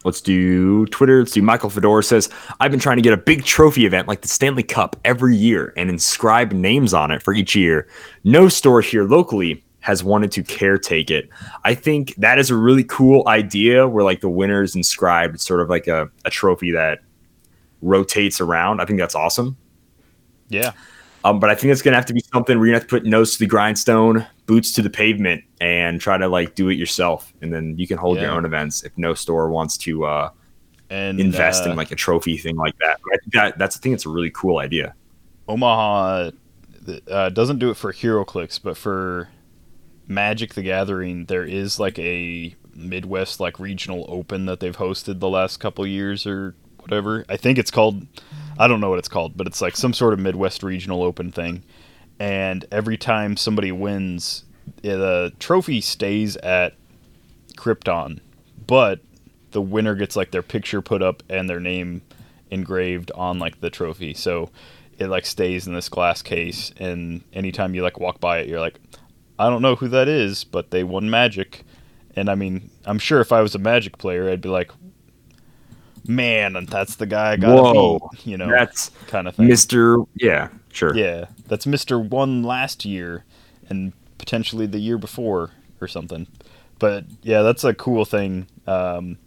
let's do Twitter. Let's do Michael Fedor says, I've been trying to get a big trophy event like the Stanley Cup every year and inscribe names on it for each year. No store here locally has wanted to caretake it. I think that is a really cool idea where like the winner is inscribed. It's sort of like a, a trophy that rotates around. I think that's awesome. Yeah. Um, but I think it's gonna have to be something where you have to put nose to the grindstone, boots to the pavement, and try to like do it yourself. And then you can hold your own events if no store wants to uh, And invest uh, in like a trophy thing like that. But I think that that's I think it's a really cool idea. Omaha uh, doesn't do it for HeroClix, but for Magic the Gathering, there is like a Midwest like regional open that they've hosted the last couple years or whatever. I think it's called I don't know what it's called, but it's like some sort of Midwest regional open thing. And every time somebody wins, eh, the trophy stays at Krypton, but the winner gets like their picture put up and their name engraved on like the trophy. So it like stays in this glass case and anytime you like walk by it you're like I don't know who that is, but they won Magic. And I mean, I'm sure if I was a Magic player, I'd be like, "Man, that's the guy I got Whoa, beat," you know, That's kind of thing. Mr. Yeah, sure. Yeah, that's Mister One last year, and potentially the year before or something. But yeah, that's a cool thing. Um,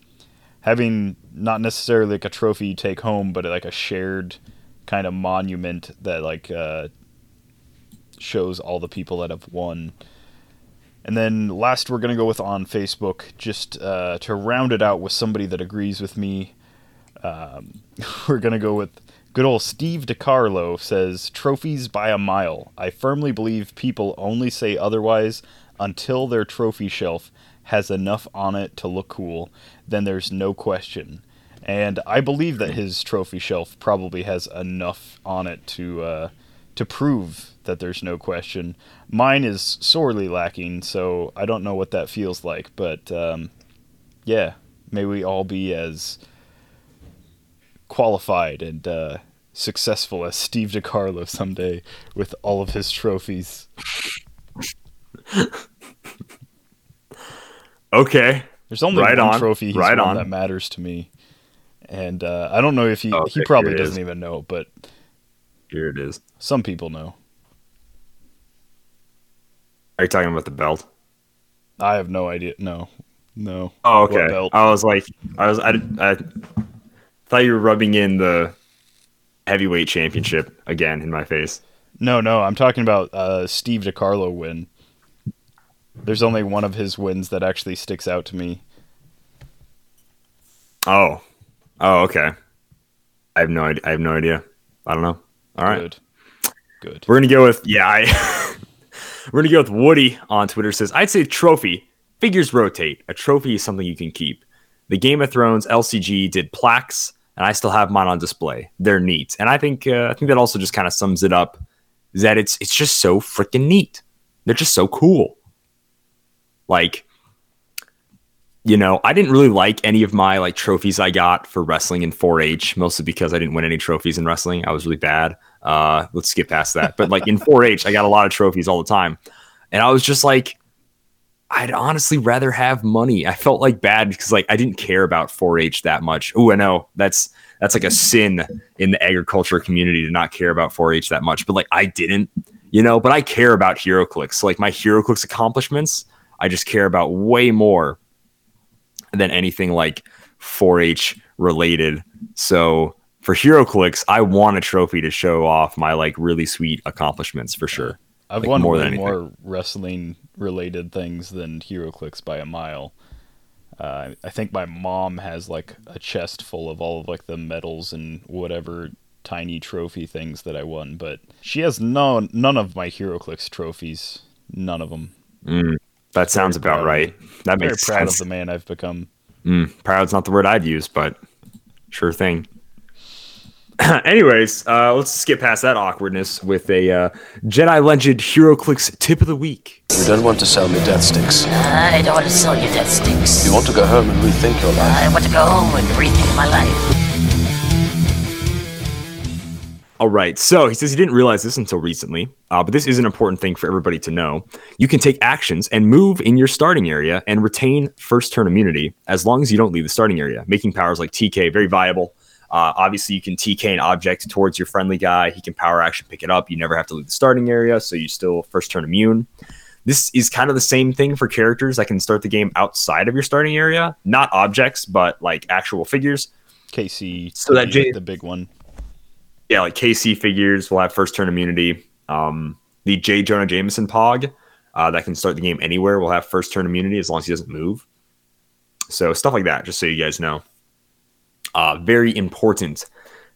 having not necessarily like a trophy you take home, but like a shared kind of monument that like uh, shows all the people that have won. And then last, we're gonna go with on Facebook, just uh, to round it out with somebody that agrees with me. Um, we're gonna go with good old Steve DiCarlo says trophies by a mile. I firmly believe people only say otherwise until their trophy shelf has enough on it to look cool. Then there's no question. And I believe that his trophy shelf probably has enough on it to uh, to prove that there's no question. Mine is sorely lacking, so I don't know what that feels like. But um, yeah, may we all be as qualified and uh, successful as Steve DiCarlo someday with all of his trophies. Okay. There's only Right one on, trophy he's right won on. that matters to me, and uh, I don't know if he Okay, he probably doesn't even know, but Here it is. some people know. Are you talking about the belt? I have no idea. No, no. Oh, okay. I was like, I was, I, I thought you were rubbing in the heavyweight championship again in my face. No, no, I'm talking about uh, Steve DiCarlo win. There's only one of his wins that actually sticks out to me. Oh, oh, okay. I have no idea. I have no idea. I don't know. All right. Good. Good. We're gonna go with yeah. I we're gonna go with Woody on Twitter says I'd say trophy figures rotate. A trophy is something you can keep. The Game of Thrones LCG did plaques, and I still have mine on display. They're neat, and I think uh, I think that also just kind of sums it up. Is that it's it's just so freaking neat. They're just so cool. Like you know, I didn't really like any of my like trophies I got for wrestling in 4-H, mostly because I didn't win any trophies in wrestling. I was really bad. Uh, let's skip past that. But like in 4-H, I got a lot of trophies all the time, and I was just like, I'd honestly rather have money. I felt like bad because like I didn't care about 4-H that much. Oh, I know that's that's like a sin in the agriculture community to not care about 4-H that much. But like I didn't, you know. But I care about HeroClix. So, like my HeroClix accomplishments, I just care about way more than anything like 4-H related. So for HeroClix, I want a trophy to show off my like really sweet accomplishments for sure. I've Like, won more than anything. more wrestling related things than HeroClix by a mile. Uh, I think my mom has like a chest full of all of like the medals and whatever tiny trophy things that I won, but she has no none of my HeroClix trophies. None of them. Mm, that sounds about right. That makes proud sense. of the man I've become. Mm, proud's not the word I'd use, but sure thing. Anyways, uh, let's skip past that awkwardness with a uh, Jedi Legend HeroClix tip of the week. You don't want to sell me death sticks. I don't want to sell you death sticks. You want to go home and rethink your life. I want to go home and rethink my life. All right. So he says he didn't realize this until recently, uh, but this is an important thing for everybody to know. You can take actions and move in your starting area and retain first turn immunity as long as you don't leave the starting area, making powers like TK very viable. Uh, obviously, you can TK an object towards your friendly guy. He can power action pick it up. You never have to leave the starting area, so you still first turn immune. This is kind of the same thing for characters that can start the game outside of your starting area, not objects, but like actual figures. KC, So that the- J- the big one. yeah, like KC figures will have first turn immunity. Um, the J. Jonah Jameson Pog uh, that can start the game anywhere will have first turn immunity as long as he doesn't move. So stuff like that, just so you guys know. Uh, very important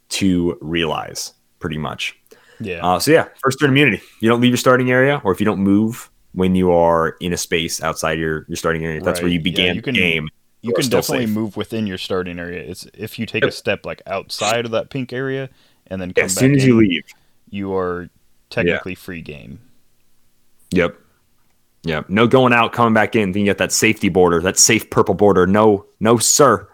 to realize, pretty much. Yeah. Uh, so yeah, first turn immunity. You don't leave your starting area, or if you don't move when you are in a space outside your, your starting area, that's where Right. you Yeah, began you can- the game. you can definitely safe. move within your starting area. It's if you take Yep. a step like outside of that pink area and then come Yeah, back as soon as in, you leave. you are technically free game. Yep. Yep. No going out, coming back in. Then you get that safety border, that safe purple border. No, no, sir.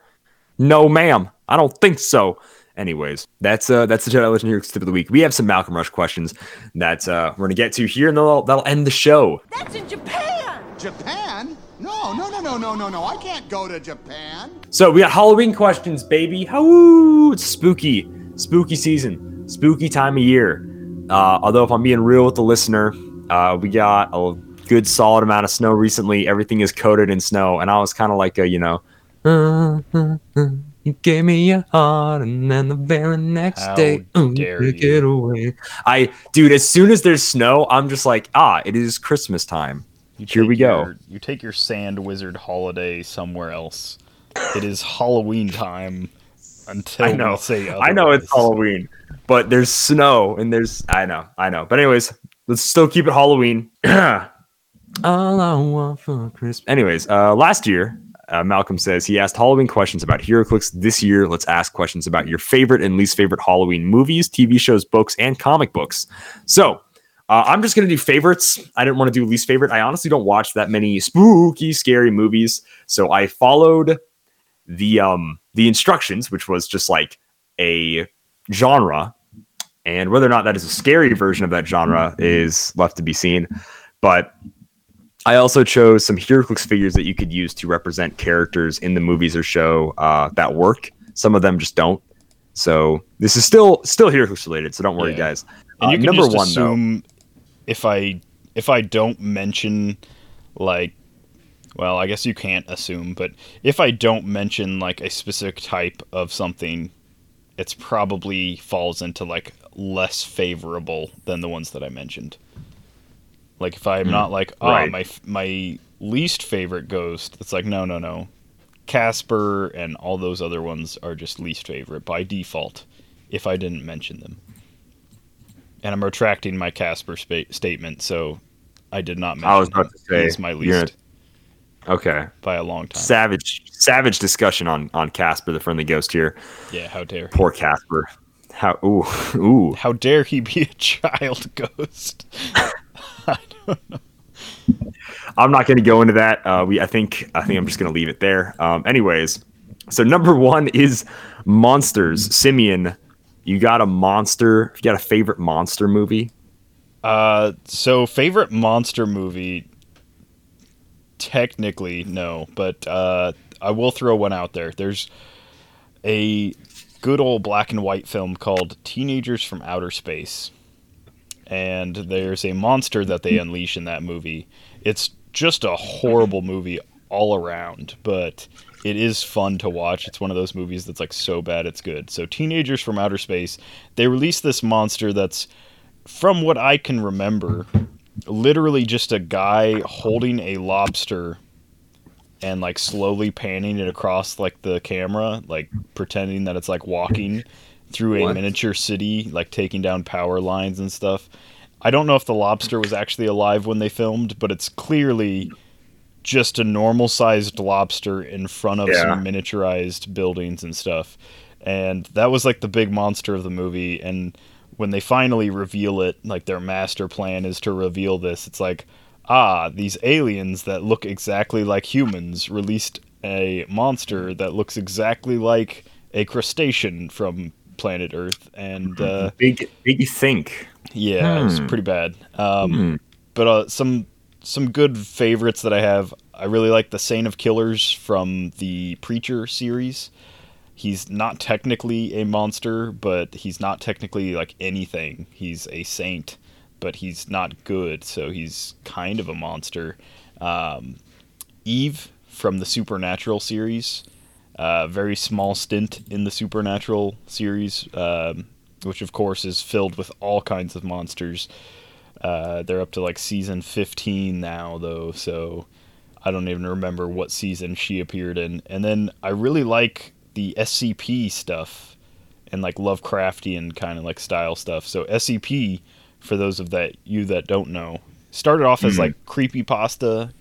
No, ma'am. I don't think so. Anyways, that's uh that's the Jedi Legend Heroes tip of the week. We have some Malcolm Rush questions that uh, we're gonna get to here, and that'll that'll end the show. That's in Japan! Japan? No, no, no, no, no, no, no. I can't go to Japan. So we got Halloween questions, baby. How it's spooky, spooky season, spooky time of year. Uh, although if I'm being real with the listener, uh, we got a good solid amount of snow recently. Everything is coated in snow, and I was kind of like a you know. You gave me your heart, and then the very next How day, ooh, you. it away. I, dude, as soon as there's snow, I'm just like, ah, it is Christmas time. You Here we go. your- you take your sand wizard holiday somewhere else. It is Halloween time until I know. say I know it's. Halloween, but there's snow and there's I know, I know. But anyways, let's still keep it Halloween. All I want for Christmas. Anyways, uh, last year, uh, Malcolm says he asked Halloween questions about HeroClix. This year, let's ask questions about your favorite and least favorite Halloween movies, TV shows, books, and comic books. So. Uh, I'm just gonna do favorites. I didn't want to do least favorite. I honestly don't watch that many spooky, scary movies, so I followed the um the instructions, which was just like a genre, and whether or not that is a scary version of that genre is left to be seen. But I also chose some HeroClix figures that you could use to represent characters in the movies or show uh, that work. Some of them just don't. So this is still still HeroClix related. So don't worry, Yeah. guys. And Uh, you can number just one assume if I if I don't mention like well, I guess you can't assume, but if I don't mention like a specific type of something, it's probably falls into like less favorable than the ones that I mentioned. Like if I'm hmm. not like, oh, right. my my least favorite ghost, it's like no, no, no. Casper and all those other ones are just least favorite by default if I didn't mention them. And I'm retracting my Casper spa- statement, so I did not mention it. I was about to say, He's my least. Okay. by a long time. Savage savage discussion on on Casper the friendly ghost here. yeah, how dare Poor Casper. How ooh ooh. how dare he be a child ghost? I'm not going to go into that. Uh, we, I think, I think I'm just going to leave it there. Um, anyways, so number one is monsters. Simeon, you got a monster? You got a favorite monster movie? Uh, so favorite monster movie? Technically, no, but uh, I will throw one out there. There's a good old black and white film called Teenagers from Outer Space, and there's a monster that they unleash in that movie. It's just a horrible movie all around, but it is fun to watch. It's one of those movies that's like so bad it's good. So Teenagers from Outer Space, they release this monster that's from what I can remember, literally just a guy holding a lobster and like slowly panning it across like the camera, like pretending that it's like walking through a What? miniature city, like taking down power lines and stuff. I don't know if the lobster was actually alive when they filmed, but it's clearly just a normal sized lobster in front of Yeah. some miniaturized buildings and stuff. And that was like the big monster of the movie. And when they finally reveal it, like their master plan is to reveal this, it's like, ah, these aliens that look exactly like humans released a monster that looks exactly like a crustacean from planet Earth. And uh, Big, big think. yeah, it's Hmm. pretty bad. Um, But uh, some some good favorites that I have. I really like the Saint of Killers from the Preacher series. He's not technically a monster, but he's not technically like anything. He's a saint, but he's not good, so he's kind of a monster. Um, Eve from the Supernatural series. Uh, very small stint in the Supernatural series, um, which of course is filled with all kinds of monsters. Uh, they're up to like season 15 now, though, so I don't even remember what season she appeared in. And then I really like the SCP stuff and like Lovecraftian kind of like style stuff. So SCP, for those of that you that don't know, started off as like creepy pasta.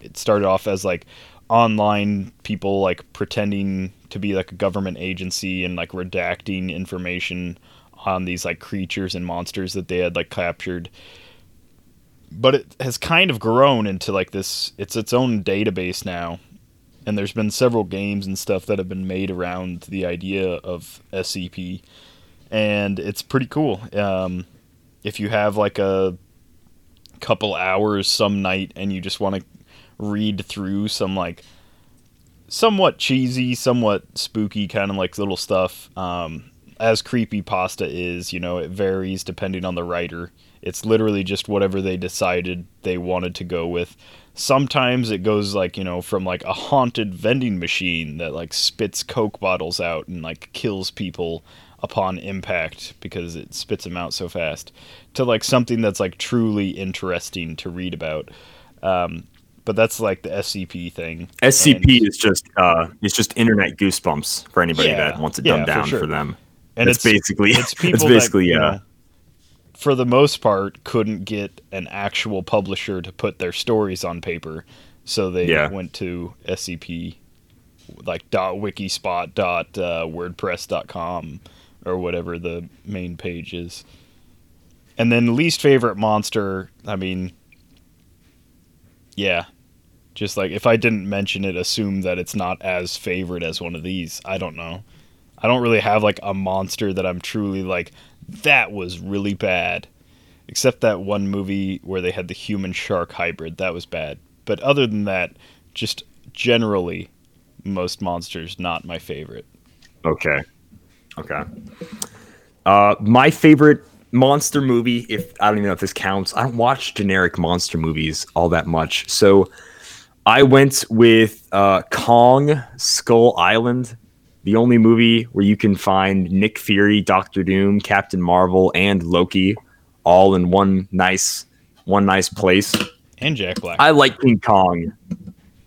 It started off as like online people like pretending to be like a government agency and like redacting information on these like creatures and monsters that they had like captured. But it has kind of grown into like this it's its own database now. And there's been several games and stuff that have been made around the idea of SCP, and it's pretty cool. Um, if you have like a couple hours some night and you just want to read through some like somewhat cheesy, somewhat spooky kind of like little stuff. Um, as creepy pasta is, you know, it varies depending on the writer. It's literally just whatever they decided they wanted to go with. Sometimes it goes like, you know, from like a haunted vending machine that like spits Coke bottles out and like kills people upon impact because it spits them out so fast to like something that's like truly interesting to read about. Um, but that's like the SCP thing. SCP And- is just uh, it's just internet goosebumps for anybody Yeah, that wants it yeah, dumbed for down for, sure. them. and it's, basically it's people it's basically that, you yeah. know, for the most part couldn't get an actual publisher to put their stories on paper so they Yeah. went to scp like dot wikispot dot uh, wordpress dot com or whatever the main page is and then least favorite monster i mean yeah just like if i didn't mention it assume that it's not as favorite as one of these i don't know I don't really have like a monster that I'm truly like that was really bad. Except that one movie where they had the human shark hybrid, that was bad. But other than that, just generally most monsters not my favorite. Okay. Okay. Uh, my favorite monster movie, if I don't even know if this counts, I don't watch generic monster movies all that much. So I went with uh, Kong Skull Island, the only movie where you can find Nick Fury, Doctor Doom, Captain Marvel, and Loki all in one nice one nice place. And Jack Black. I like King Kong.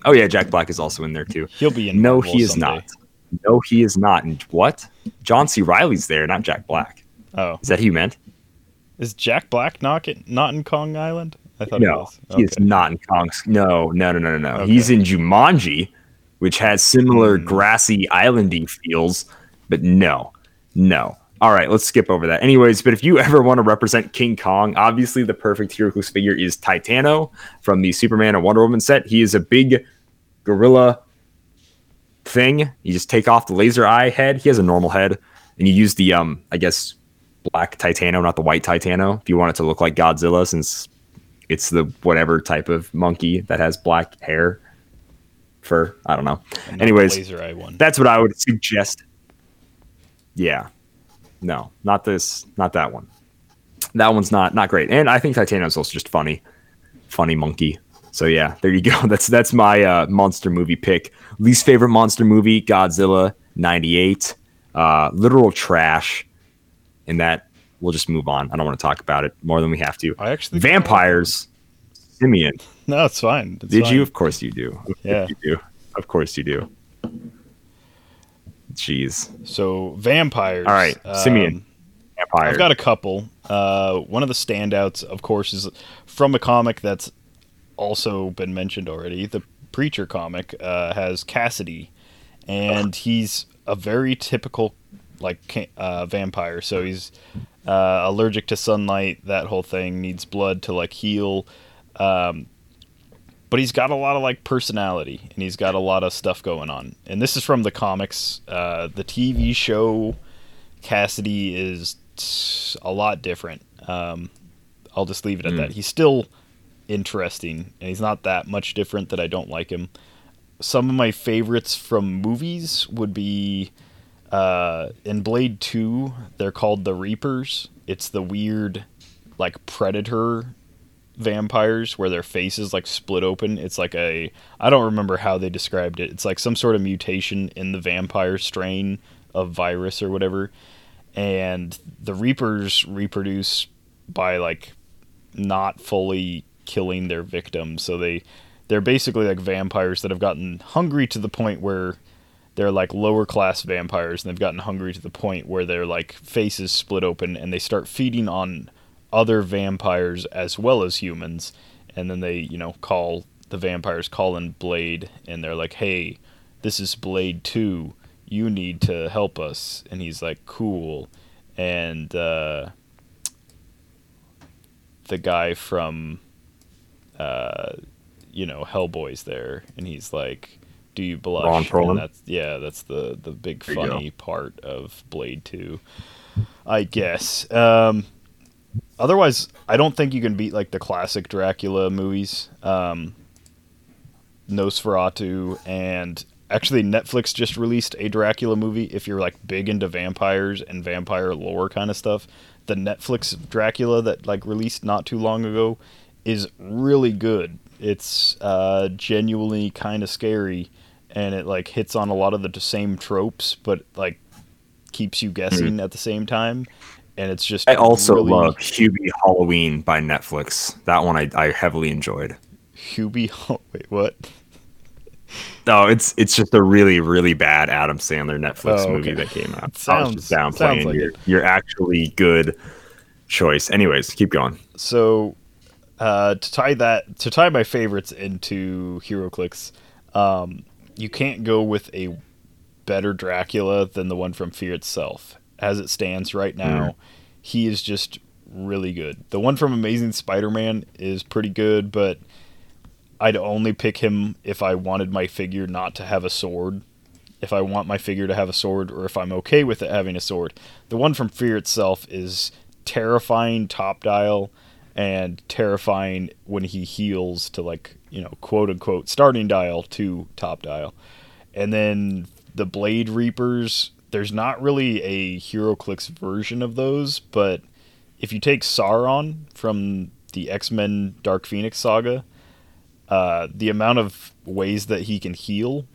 Oh yeah, Jack Black is also in there too. He'll be in No, Marvel he is someday. not. No, he is not. And what? John C. Reilly's there, not Jack Black. Oh. Is that who you meant? Is Jack Black not not in Kong Island? I thought he No, was. he is not in Kong's. No, no, no, no, no. Okay. He's in Jumanji, which has similar Hmm. grassy islandy feels, but no, no. All right, let's skip over that. Anyways, but if you ever want to represent King Kong, obviously the perfect HeroClix figure is Titano from the Superman and Wonder Woman set. He is a big gorilla thing. You just take off the laser eye head. He has a normal head, and you use the um, I guess black Titano, not the white Titano, if you want it to look like Godzilla, since it's the whatever type of monkey that has black hair, fur. I don't know. Anyways, laser eye one. that's what I would suggest. Yeah, no, not this, not that one. That one's not not great, and I think Titano's also just funny, funny monkey. So yeah, there you go. That's that's my uh, monster movie pick. Least favorite monster movie: Godzilla '98. Uh, literal trash. And that we'll just move on. I don't want to talk about it more than we have to. I actually Vampires. Simeon. No, it's fine. It's Did fine. you? Of course you do. Of Yeah. You do. Of course you do. Jeez. So vampires. All right, Simeon. um, Vampire. I've got a couple. Uh, one of the standouts, of course, is from a comic that's also been mentioned already. The Preacher comic uh, has Cassidy, and he's a very typical like uh, vampire. So he's uh, allergic to sunlight. That whole thing needs blood to like heal. Um, but he's got a lot of like personality, and he's got a lot of stuff going on. And this is from the comics. Uh, the TV show Cassidy is t- a lot different. Um, I'll just leave it at that. He's still interesting, and he's not that much different that I don't like him. Some of my favorites from movies would be uh, in Blade 2, they're called the Reapers. It's the weird, like, predator vampires where their faces like split open. It's like a I don't remember how they described it. It's like some sort of mutation in the vampire strain of virus or whatever. And the reapers reproduce by like not fully killing their victims. So they they're basically like vampires that have gotten hungry to the point where they're like lower class vampires and they've gotten hungry to the point where their like faces split open and they start feeding on other vampires as well as humans. And then they you know call the vampires call in blade and they're like hey this is blade 2 you need to help us. And he's like cool. And uh, the guy from uh, you know hellboy's there and he's like do you blush? Ron And Perlman? That's yeah, that's the the big There funny part of Blade Two, I guess. Um, otherwise, I don't think you can beat like the classic Dracula movies, um, Nosferatu, and actually Netflix just released a Dracula movie. If you're like big into vampires and vampire lore kind of stuff, the Netflix Dracula that like released not too long ago is really good. It's uh, genuinely kind of scary, and it like hits on a lot of the same tropes, but like keeps you guessing at the same time. And it's just I also really- love Hubie Halloween by Netflix. That one I, I heavily enjoyed. Hubie. Wait, what? No, it's it's just a really really bad Adam Sandler Netflix Oh, movie that came out. I was Sounds- just downplaying sounds like your, your actually good choice. Anyways, keep going. so uh, to tie that to tie my favorites into HeroClix, um, you can't go with a better Dracula than the one from Fear itself. As it stands right now, mm. he is just really good. The one from Amazing Spider-Man is pretty good, but I'd only pick him if I wanted my figure not to have a sword. If I want my figure to have a sword, or if I'm okay with it having a sword. The one from Fear itself is terrifying top dial and terrifying when he heals to like you know quote unquote starting dial to top dial. And then the blade reapers there's not really a HeroClix version of those but if you take sauron from the x-men dark phoenix saga uh, the amount of ways that he can heal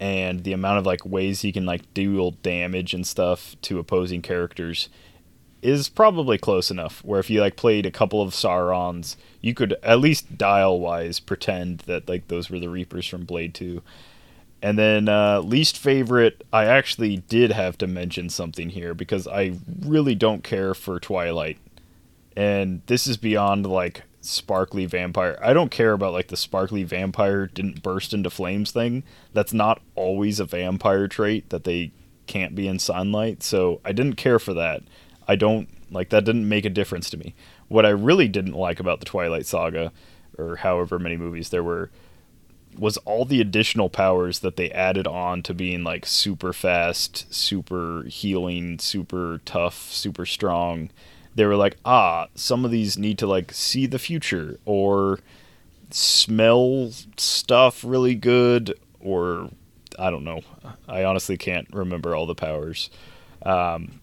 and the amount of like ways he can like deal damage and stuff to opposing characters is probably close enough where if you like played a couple of Saurons, you could at least dial wise pretend that like those were the Reapers from Blade 2. And then uh, least favorite, I actually did have to mention something here because I really don't care for Twilight. And this is beyond like sparkly vampire. I don't care about like the sparkly vampire didn't burst into flames thing. That's not always a vampire trait that they can't be in sunlight. So I didn't care for that. I don't like that didn't make a difference to me. What I really didn't like about the Twilight Saga or however many movies there were was all the additional powers that they added on to being like super fast, super healing, super tough, super strong. They were like, ah, some of these need to like see the future or smell stuff really good or I don't know. I honestly can't remember all the powers. Um,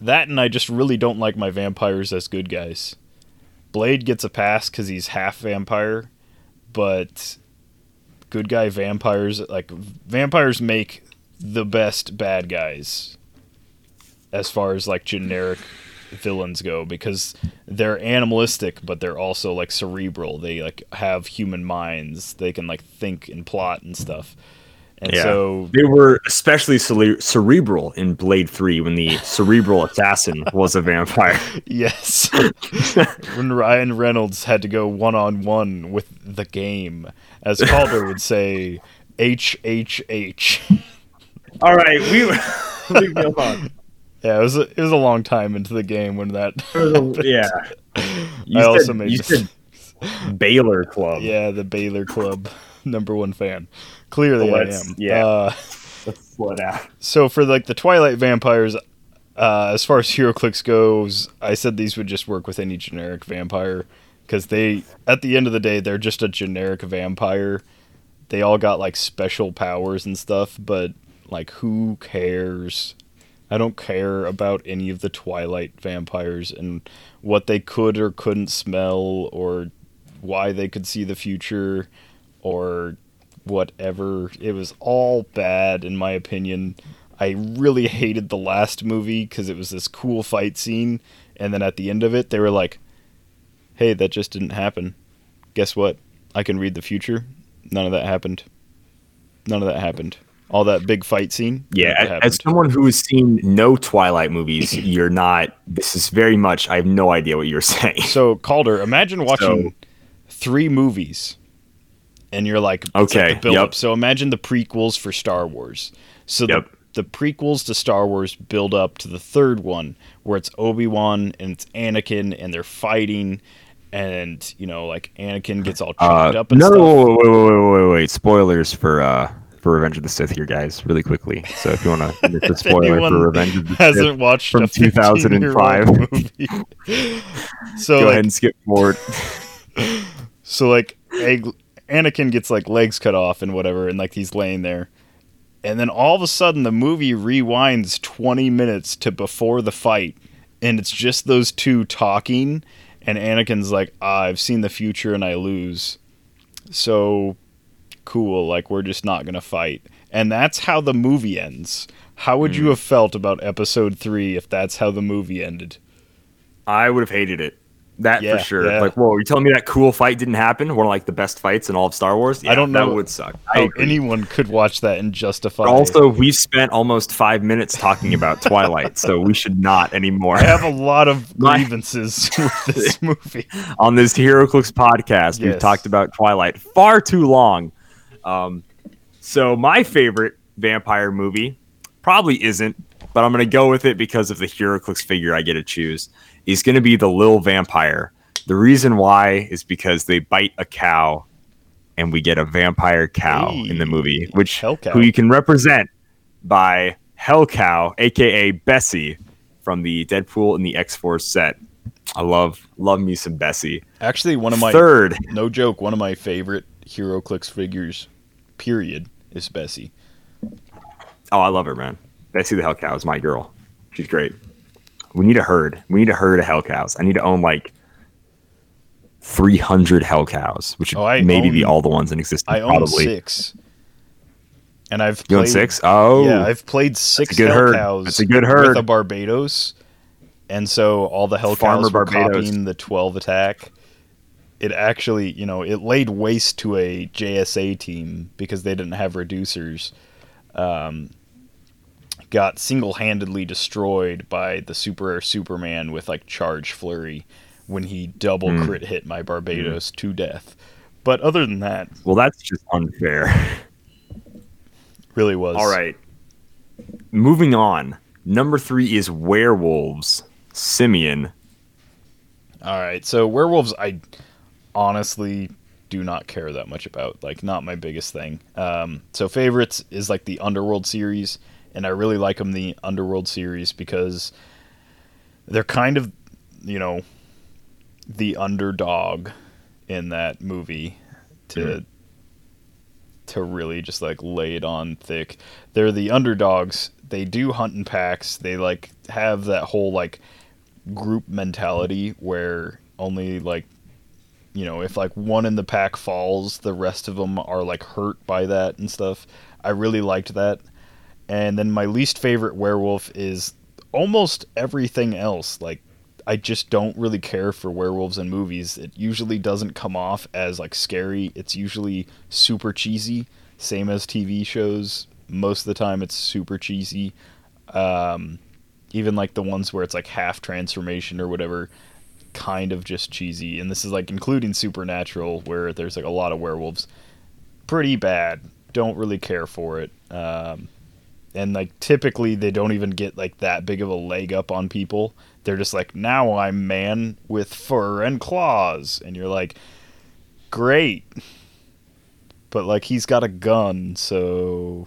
that and I just really don't like my vampires as good guys. Blade gets a pass because he's half vampire, but good guy vampires like vampires make the best bad guys as far as like generic villains go because they're animalistic but they're also like cerebral. They like have human minds. They can like think and plot and stuff and Yeah. so They were especially cere- cerebral in Blade 3 when the cerebral assassin was a vampire. Yes. when Ryan Reynolds had to go one on one with the game, as Calder would say, H H H. All right, we leave me alone. Yeah, it was a, it was a long time into the game when that. yeah. You I said, also made you this- said Baylor Club. Yeah, the Baylor Club number one fan. Clearly, I am. yeah. Uh, Let's slow down. so for like the Twilight vampires, uh, as far as HeroClix goes, I said these would just work with any generic vampire because they, at the end of the day, they're just a generic vampire. They all got like special powers and stuff, but like who cares? I don't care about any of the Twilight vampires and what they could or couldn't smell or why they could see the future or whatever. It was all bad in my opinion. I really hated the last movie because it was this cool fight scene, and then at the end of it, they were like, "Hey, that just didn't happen. Guess what? I can read the future. None of that happened. None of that happened. All that big fight scene. Yeah, as someone who has seen no Twilight movies, you're not. This is very much. I have no idea what you're saying. So Calder, imagine watching So- three movies, and you're like, it's like Okay, the build-up. yep. So imagine the prequels for Star Wars. So Yep. the the prequels to Star Wars build up to the third one, where it's Obi Wan and it's Anakin, and they're fighting, and you know, like Anakin gets all chopped Uh, up and no, stuff. wait, wait, wait, wait, wait, wait, wait. Spoilers for uh for Revenge of the Sith here, guys, really quickly. So if you want to miss a spoiler for Revenge of the hasn't Sith, watched from a 2005 2005. movie. so go like, ahead and skip forward. So like Ag- Anakin gets like legs cut off and whatever, and like he's laying there, and then all of a sudden the movie rewinds twenty minutes to before the fight, and it's just those two talking, and Anakin's like, ah, "I've seen the future and I lose, so cool. Like we're just not gonna fight," and that's how the movie ends. How would you have felt about Episode three if that's how the movie ended? I would have hated it. That Yeah, for sure. yeah. Like, whoa, you telling me that cool fight didn't happen? One of like the best fights in all of Star Wars? Yeah, don't know That would suck. I anyone could watch that and justify. But also, we've spent almost five minutes talking about Twilight, so we should not anymore. I have a lot of grievances with this movie. on this HeroClix podcast. We've talked about Twilight far too long. Um, so my favorite vampire movie probably isn't, but I'm going to go with it because of the HeroClix figure I get to choose. Is going to be the Lil Vampire. The reason why is because they bite a cow, and we get a vampire cow in the movie, which who you can represent by Hell Cow, aka Bessie, from the Deadpool and the X Force set. I love love me some Bessie. Actually, one of my Third, no joke, one of my favorite HeroClix figures, period, is Bessie. oh, I love her, man. Bessie the Hell Cow is my girl. She's great. We need a herd. We need a herd of Hell Cows. I need to own like 300 Hell Cows, which Oh, would maybe be all the ones in existence. I own probably. six, and I've You own played, six? Oh, yeah, I've played six good Hell herd. cows. That's a good herd. with a Barbados, and so all the Hell Farmer cows were Barbados. copying the twelve attack. It actually, you know, it laid waste to a JSA team because they didn't have reducers. Um, got single-handedly destroyed by the Super Air Superman with like charge flurry when he double Hmm. crit hit my Barbados to death. But other than that, well, that's just unfair. really was All right. Moving on. Number three is werewolves. Simeon. All right, so werewolves, I honestly do not care that much about. Like, not my biggest thing. Um, so favorites is like the Underworld series, and I really like them the Underworld series because they're kind of, you know, the underdog in that movie to hmm. to really just like lay it on thick. They're the underdogs. They do hunt in packs. They like have that whole like group mentality where only like you know if like one in the pack falls the rest of them are like hurt by that and stuff i really liked that and then my least favorite werewolf is almost everything else. Like i just don't really care for werewolves in movies. It usually doesn't come off as like scary. It's usually super cheesy same as tv shows. Most of the time it's super cheesy. Um, even like the ones where it's like half transformation or whatever kind of just cheesy. And this is like including supernatural where there's like a lot of werewolves. Pretty bad. Don't really care for it. Um, and like typically they don't even get like that big of a leg up on people they're just like now i'm man with fur and claws and you're like great but like he's got a gun so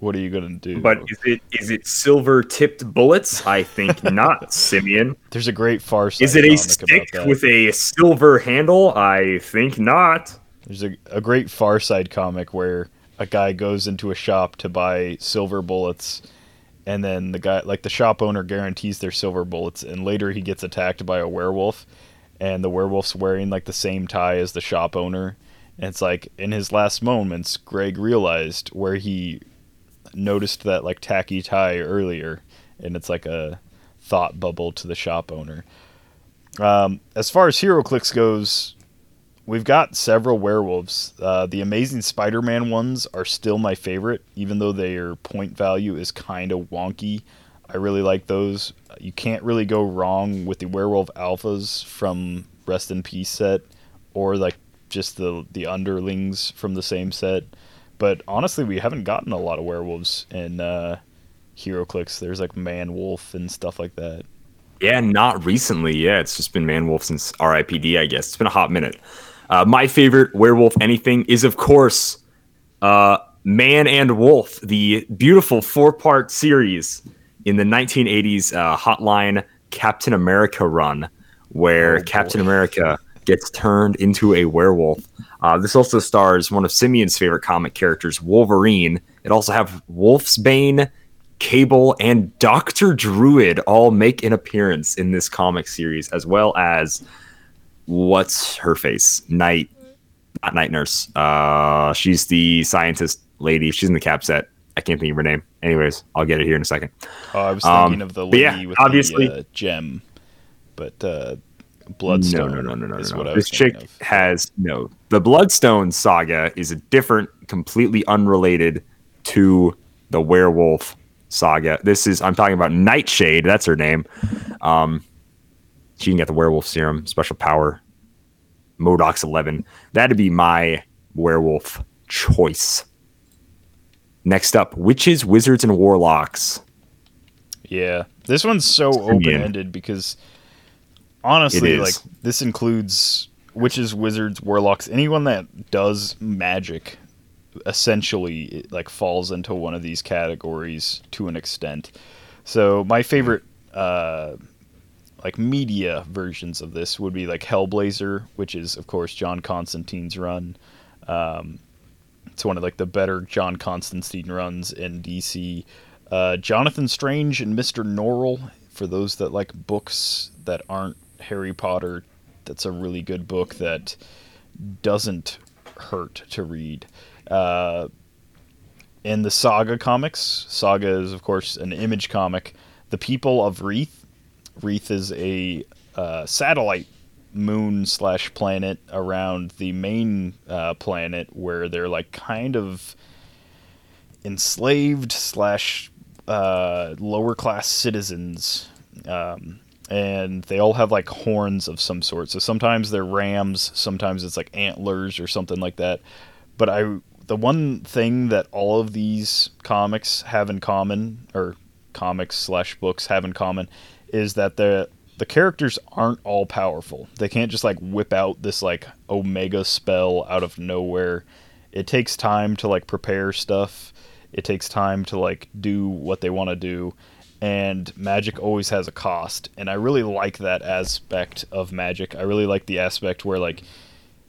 what are you gonna do But is it is it silver tipped bullets? I think not, Simeon. there's a great farce Is it a stick with a silver handle? I think not. There's a, a great Far Side comic where a guy goes into a shop to buy silver bullets, and then the guy, like the shop owner, guarantees their silver bullets, and later he gets attacked by a werewolf, and the werewolf's wearing like the same tie as the shop owner, and it's like in his last moments, Greg realized where he noticed that like tacky tie earlier, and it's like a thought bubble to the shop owner. Um, as far as HeroClix goes, we've got several werewolves. Uh, the Amazing Spider-Man ones are still my favorite, even though their point value is kind of wonky. I really like those. You can't really go wrong with the Werewolf Alphas from Rest in Peace set, or like just the the underlings from the same set. But honestly, we haven't gotten a lot of werewolves in uh, HeroClix. There's like Man Wolf and stuff like that. Yeah, not recently. Yeah, it's just been Manwolf since RIPD, I guess. It's been a hot minute. Uh, my favorite werewolf anything is, of course, Uh, Man and Wolf, the beautiful four part series in the 1980s uh, Hotline Captain America run, where Oh, Captain America gets turned into a werewolf. Uh, this also stars one of Simeon's favorite comic characters, Wolverine. It also have Wolfsbane, Cable, and Doctor Druid all make an appearance in this comic series, as well as what's her face, Night, not Night Nurse. Uh, she's the scientist lady. She's in the cap set. I can't think of her name. Anyways, I'll get it here in a second. Oh, I was Um, thinking of the lady yeah, with obviously- the uh, gem, but uh, Bloodstone. No, no, no, no, no, no. This chick of. has no. The Bloodstone saga is a different, completely unrelated to the werewolf saga. This is I'm talking about Nightshade. That's her name. Um, she can get the werewolf serum, special power. MODOK's 11. That'd be my werewolf choice. Next up, witches, wizards, and warlocks. Yeah, this one's so open ended because honestly, like this includes witches, wizards, warlocks, anyone that does magic. Essentially, it, like falls into one of these categories to an extent. So my favorite, uh, like media versions of this would be like Hellblazer, which is of course John Constantine's run. Um, it's one of like the better John Constantine runs in DC. Uh, Jonathan Strange and Mr. Norrell, for those that like books that aren't Harry Potter, that's a really good book that doesn't hurt to read. Uh, in the Saga comics, Saga is of course an image comic. The People of Wreath. Wreath is a uh, satellite moon slash planet around the main uh, planet where they're like kind of enslaved slash uh, lower class citizens. Um, and they all have like horns of some sort. So sometimes they're rams sometimes it's like antlers or something like that. But i the one thing that all of these comics have in common or comics slash books have in common is that the the characters aren't all powerful. They can't just like whip out this like omega spell out of nowhere. It takes time to like prepare stuff. It takes time to like do what they want to do. And magic always has a cost. And I really like that aspect of magic. I really like the aspect where like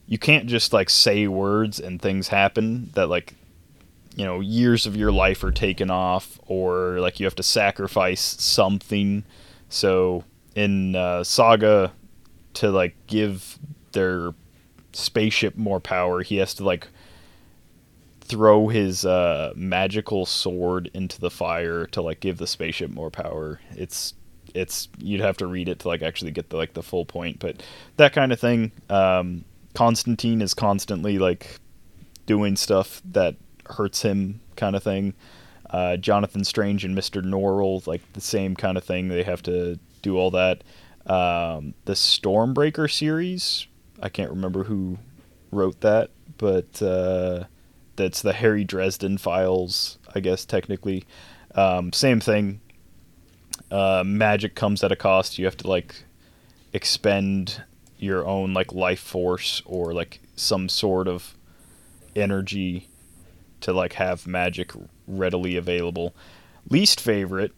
you can't just like say words and things happen that like you know years of your life are taken off or like you have to sacrifice something so in uh, saga to like give their spaceship more power he has to like throw his uh, magical sword into the fire to like give the spaceship more power. It's it's you'd have to read it to like actually get the like the full point but that kind of thing. Um constantine is constantly like doing stuff that hurts him kind of thing uh, jonathan strange and mr norrell like the same kind of thing. They have to do all that. Um, the stormbreaker series i can't remember who wrote that but uh, that's the harry dresden files i guess technically. Um, same thing. Uh, magic comes at a cost. You have to like expend your own like life force or like some sort of energy to like have magic readily available. Least favorite,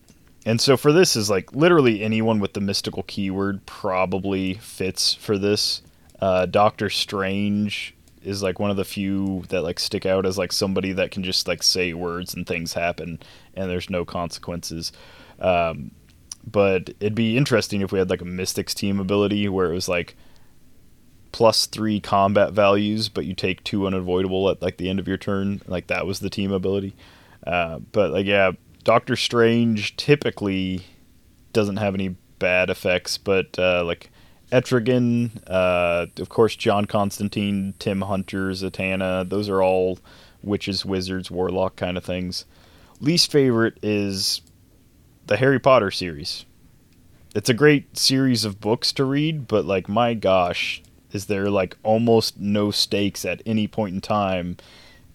and so for this is like literally anyone with the mystical keyword probably fits for this. Uh, Doctor Strange is like one of the few that like stick out as like somebody that can just like say words and things happen and there's no consequences. Um, but it'd be interesting if we had like a Mystics team ability where it was like plus three combat values, but you take two unavoidable at like the end of your turn. Like that was the team ability. Uh, but like yeah, Doctor Strange typically doesn't have any bad effects, but uh, like Etrigan, uh, of course John Constantine, Tim Hunter, Zatanna, those are all witches, wizards, warlock kind of things. Least favorite is the Harry Potter series. It's a great series of books to read, but like my gosh, is there like almost no stakes at any point in time.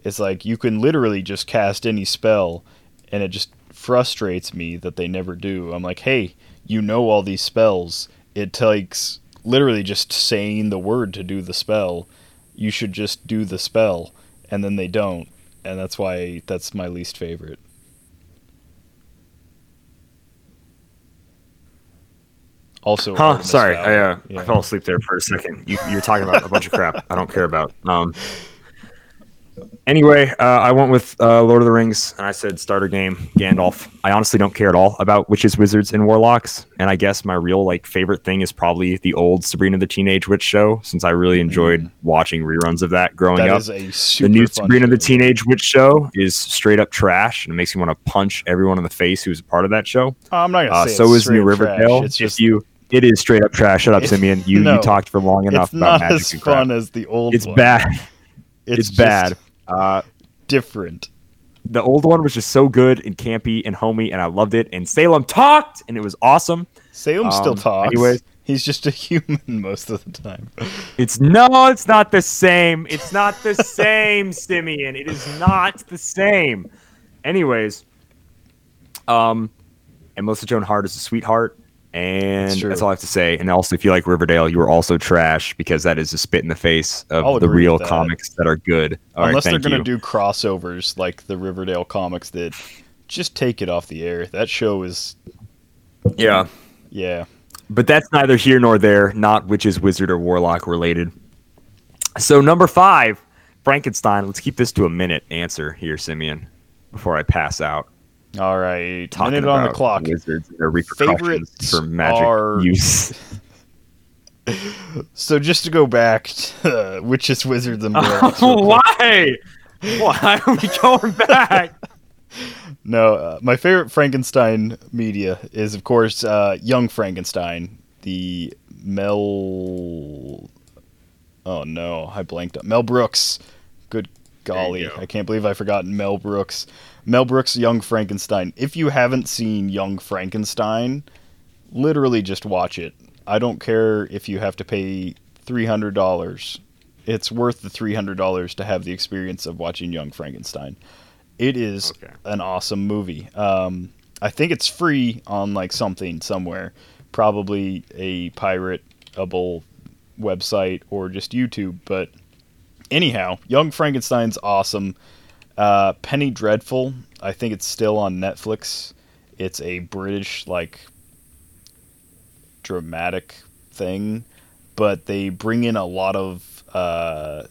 It's like you can literally just cast any spell and it just frustrates me that they never do. I'm like, "Hey, you know all these spells. It takes literally just saying the word to do the spell. You should just do the spell." And then they don't. and that's why that's my least favorite. Also, Huh? Sorry, I, uh, Yeah. I fell asleep there for a second. You, you're talking about a bunch of crap I don't care about. Um. Anyway, uh, I went with uh, Lord of the Rings, and I said starter game Gandalf. I honestly don't care at all about witches, wizards, and warlocks. And I guess my real like favorite thing is probably the old Sabrina the Teenage Witch show, since I really enjoyed watching reruns of that growing Mm. That up. is a super the new Sabrina the. Teenage Witch show is straight up trash, and it makes me want to punch everyone in the face who's a part of that show. Oh, I'm not gonna Uh, say so it's is New. Riverdale. It's If just you, it is straight up trash. Shut up, Simeon. You no, you talked for long enough it's about not magic as fun as the old. It's one. bad. It's, It's, just bad. Uh, Different. the old one was just so good and campy and homey, and I loved it. And Salem talked, and it was awesome. Salem still Um, talks. anyways. he's just a human most of the time. It's no, it's not the same. It's not the same, Simeon. It is not the same. Anyways, um, and Melissa Joan Hart is a sweetheart, and true. that's all I have to say. And also, if you like Riverdale, you are also trash because that is a spit in the face of the real that. comics that are good. All right, Unless they're gonna do crossovers like the Riverdale comics did, just take it off the air. That show is yeah, yeah. but that's neither here nor there. Not witches, wizard, or warlock related. So number five, Frankenstein. Let's keep this to a minute answer here, Simeon, before I pass out. All right, talking minute on the clock. Wizards and their repercussions Favorites for magic are- use. So just to go back to Witches, Wizards, and real quick. Why? Why are we going back? No, uh, my favorite Frankenstein media is, of course, uh, Young Frankenstein, the Mel. Oh no, I blanked. up. Mel Brooks. Good golly. I can't believe I forgot Mel Brooks. Mel Brooks, Young Frankenstein. If you haven't seen Young Frankenstein, literally just watch it. I don't care if you have to pay three hundred dollars. It's worth the three hundred dollars to have the experience of watching Young Frankenstein. It is Okay. an awesome movie. Um, I think it's free on like something somewhere, probably a piratable website or just YouTube. But anyhow, Young Frankenstein's awesome. Uh, Penny Dreadful, I think it's still on Netflix. It's a British like dramatic thing, but they bring in a lot of uh,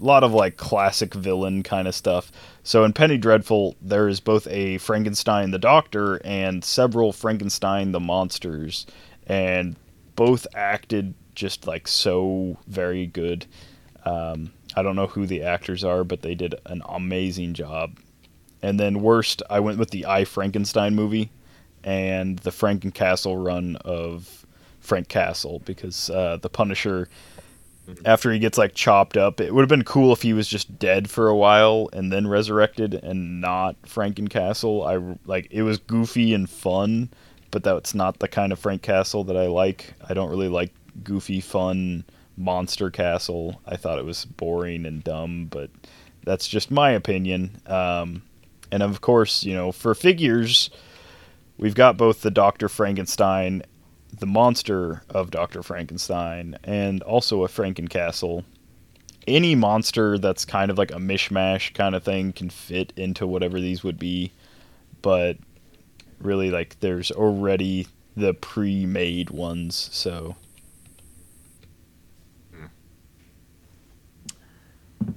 a lot of like classic villain kind of stuff. So in Penny Dreadful, there is both a Frankenstein the Doctor and several Frankenstein the monsters, and both acted just like so very good. Um, I don't know who the actors are, but they did an amazing job. And then worst, I went with the I Frankenstein movie and the Franken Castle run of Frank Castle because uh, the Punisher, after he gets like chopped up, it would have been cool if he was just dead for a while and then resurrected and not Frankencastle. I like it was goofy and fun, but that's not the kind of Frank Castle that I like. I don't really like goofy, fun monster castle. I thought it was boring and dumb, but that's just my opinion. Um, and of course, you know, for figures, we've got both the Dr. Frankenstein, the monster of Dr. Frankenstein, and also a Frankencastle. Any monster that's kind of like a mishmash kind of thing can fit into whatever these would be, but really, like, there's already the pre made ones, so.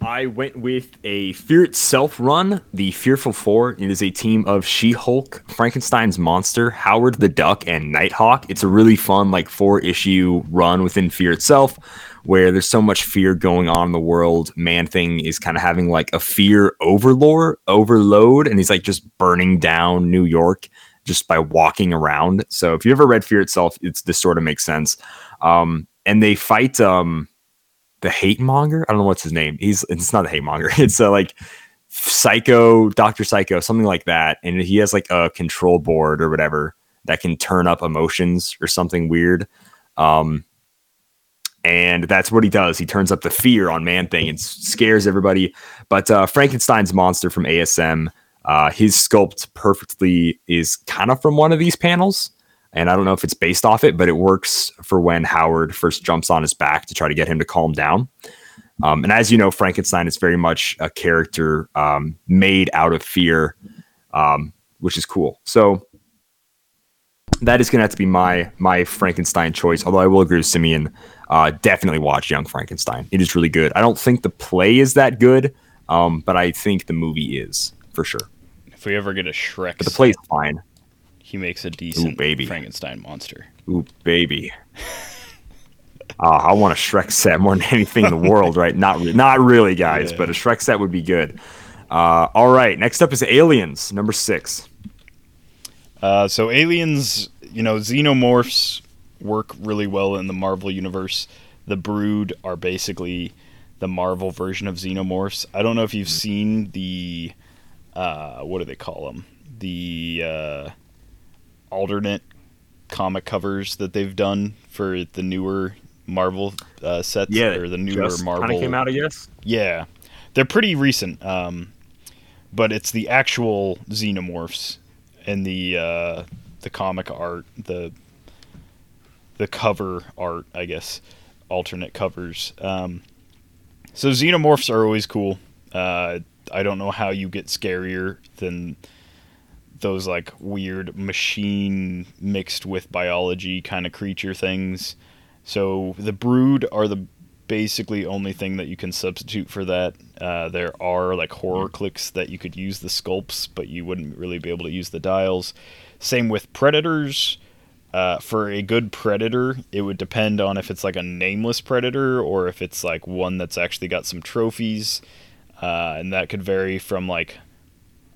I went with a Fear Itself run, the Fearful Four. It is a team of She Hulk, Frankenstein's Monster, Howard the Duck, and Nighthawk. It's a really fun, like, four issue run within Fear Itself where there's so much fear going on in the world. Man Thing is kind of having like a fear overlord, overload, and he's like just burning down New York just by walking around. So if you ever read Fear Itself, it's this sort of makes sense. Um, and they fight um the hate monger. I don't know what's his name. He's it's not the hate monger. It's a, like Psycho, Doctor Psycho, something like that. And he has like a control board or whatever that can turn up emotions or something weird. Um, and that's what he does. He turns up the fear on Man Thing and scares everybody. But uh, Frankenstein's monster from ASM, uh, his sculpt perfectly is kind of from one of these panels. And I don't know if it's based off it, but it works for when Howard first jumps on his back to try to get him to calm down. Um, and as you know, Frankenstein is very much a character um, made out of fear, um, which is cool. So that is going to have to be my my Frankenstein choice. Although I will agree with Simeon, uh, definitely watch Young Frankenstein. It is really good. I don't think the play is that good, um, but I think the movie is for sure. If we ever get a Shrek, But the play's fine. He makes a decent baby. Frankenstein monster. Ooh, baby. Ah, I want a Shrek set more than anything in the world, right? Not, re- not really, guys, Yeah. but a Shrek set would be good. Uh, all right, next up is Aliens, number six. Uh, so aliens, you know, xenomorphs work really well in the Marvel universe. The Brood are basically the Marvel version of xenomorphs. I don't know if you've seen the uh, what do they call them? The uh, alternate comic covers that they've done for the newer Marvel uh, sets or the newer Marvel kinda came out, I guess. yeah, they're pretty recent. Um, but it's the actual xenomorphs and the uh, the comic art, the the cover art, I guess, alternate covers. Um, so xenomorphs are always cool. Uh, I don't know how you get scarier than those like weird machine mixed with biology kind of creature things. So the brood are the basically only thing that you can substitute for that. Uh, there are like horror clicks that you could use the sculpts, but you wouldn't really be able to use the dials. Same with predators. Uh, for a good predator, it would depend on if it's like a nameless predator or if it's like one that's actually got some trophies, uh, and that could vary from like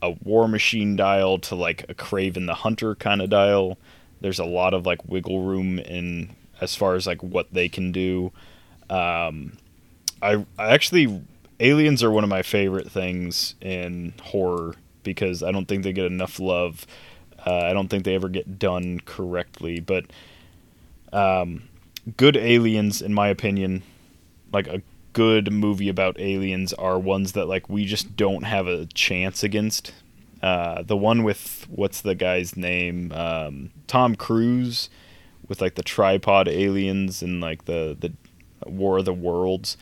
a war machine dial to like a Kraven the Hunter kind of dial. There's a lot of like wiggle room in as far as like what they can do. Um, I, I actually aliens are one of my favorite things in horror because I don't think they get enough love. Uh, I don't think they ever get done correctly, but um, good aliens, in my opinion, like a good movie about aliens, are ones that like we just don't have a chance against. Uh, the one with what's the guy's name? Um, Tom Cruise with like the tripod aliens and like the the War of the Worlds.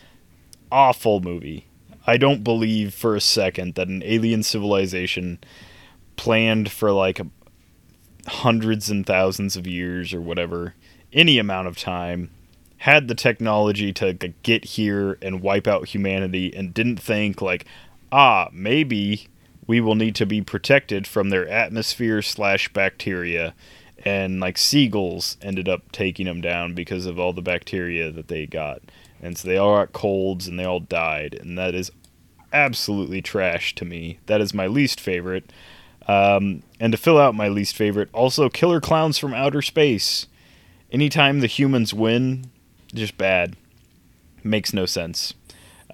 Awful movie. I don't believe for a second that an alien civilization planned for like hundreds and thousands of years or whatever, any amount of time, had the technology to get here and wipe out humanity and didn't think like, ah, maybe we will need to be protected from their atmosphere slash bacteria. And like seagulls ended up taking them down because of all the bacteria that they got. And so they all got colds and they all died. And that is absolutely trash to me. That is my least favorite. Um, and to fill out my least favorite, also Killer Clowns from Outer Space. Anytime the humans win, just bad. Makes no sense.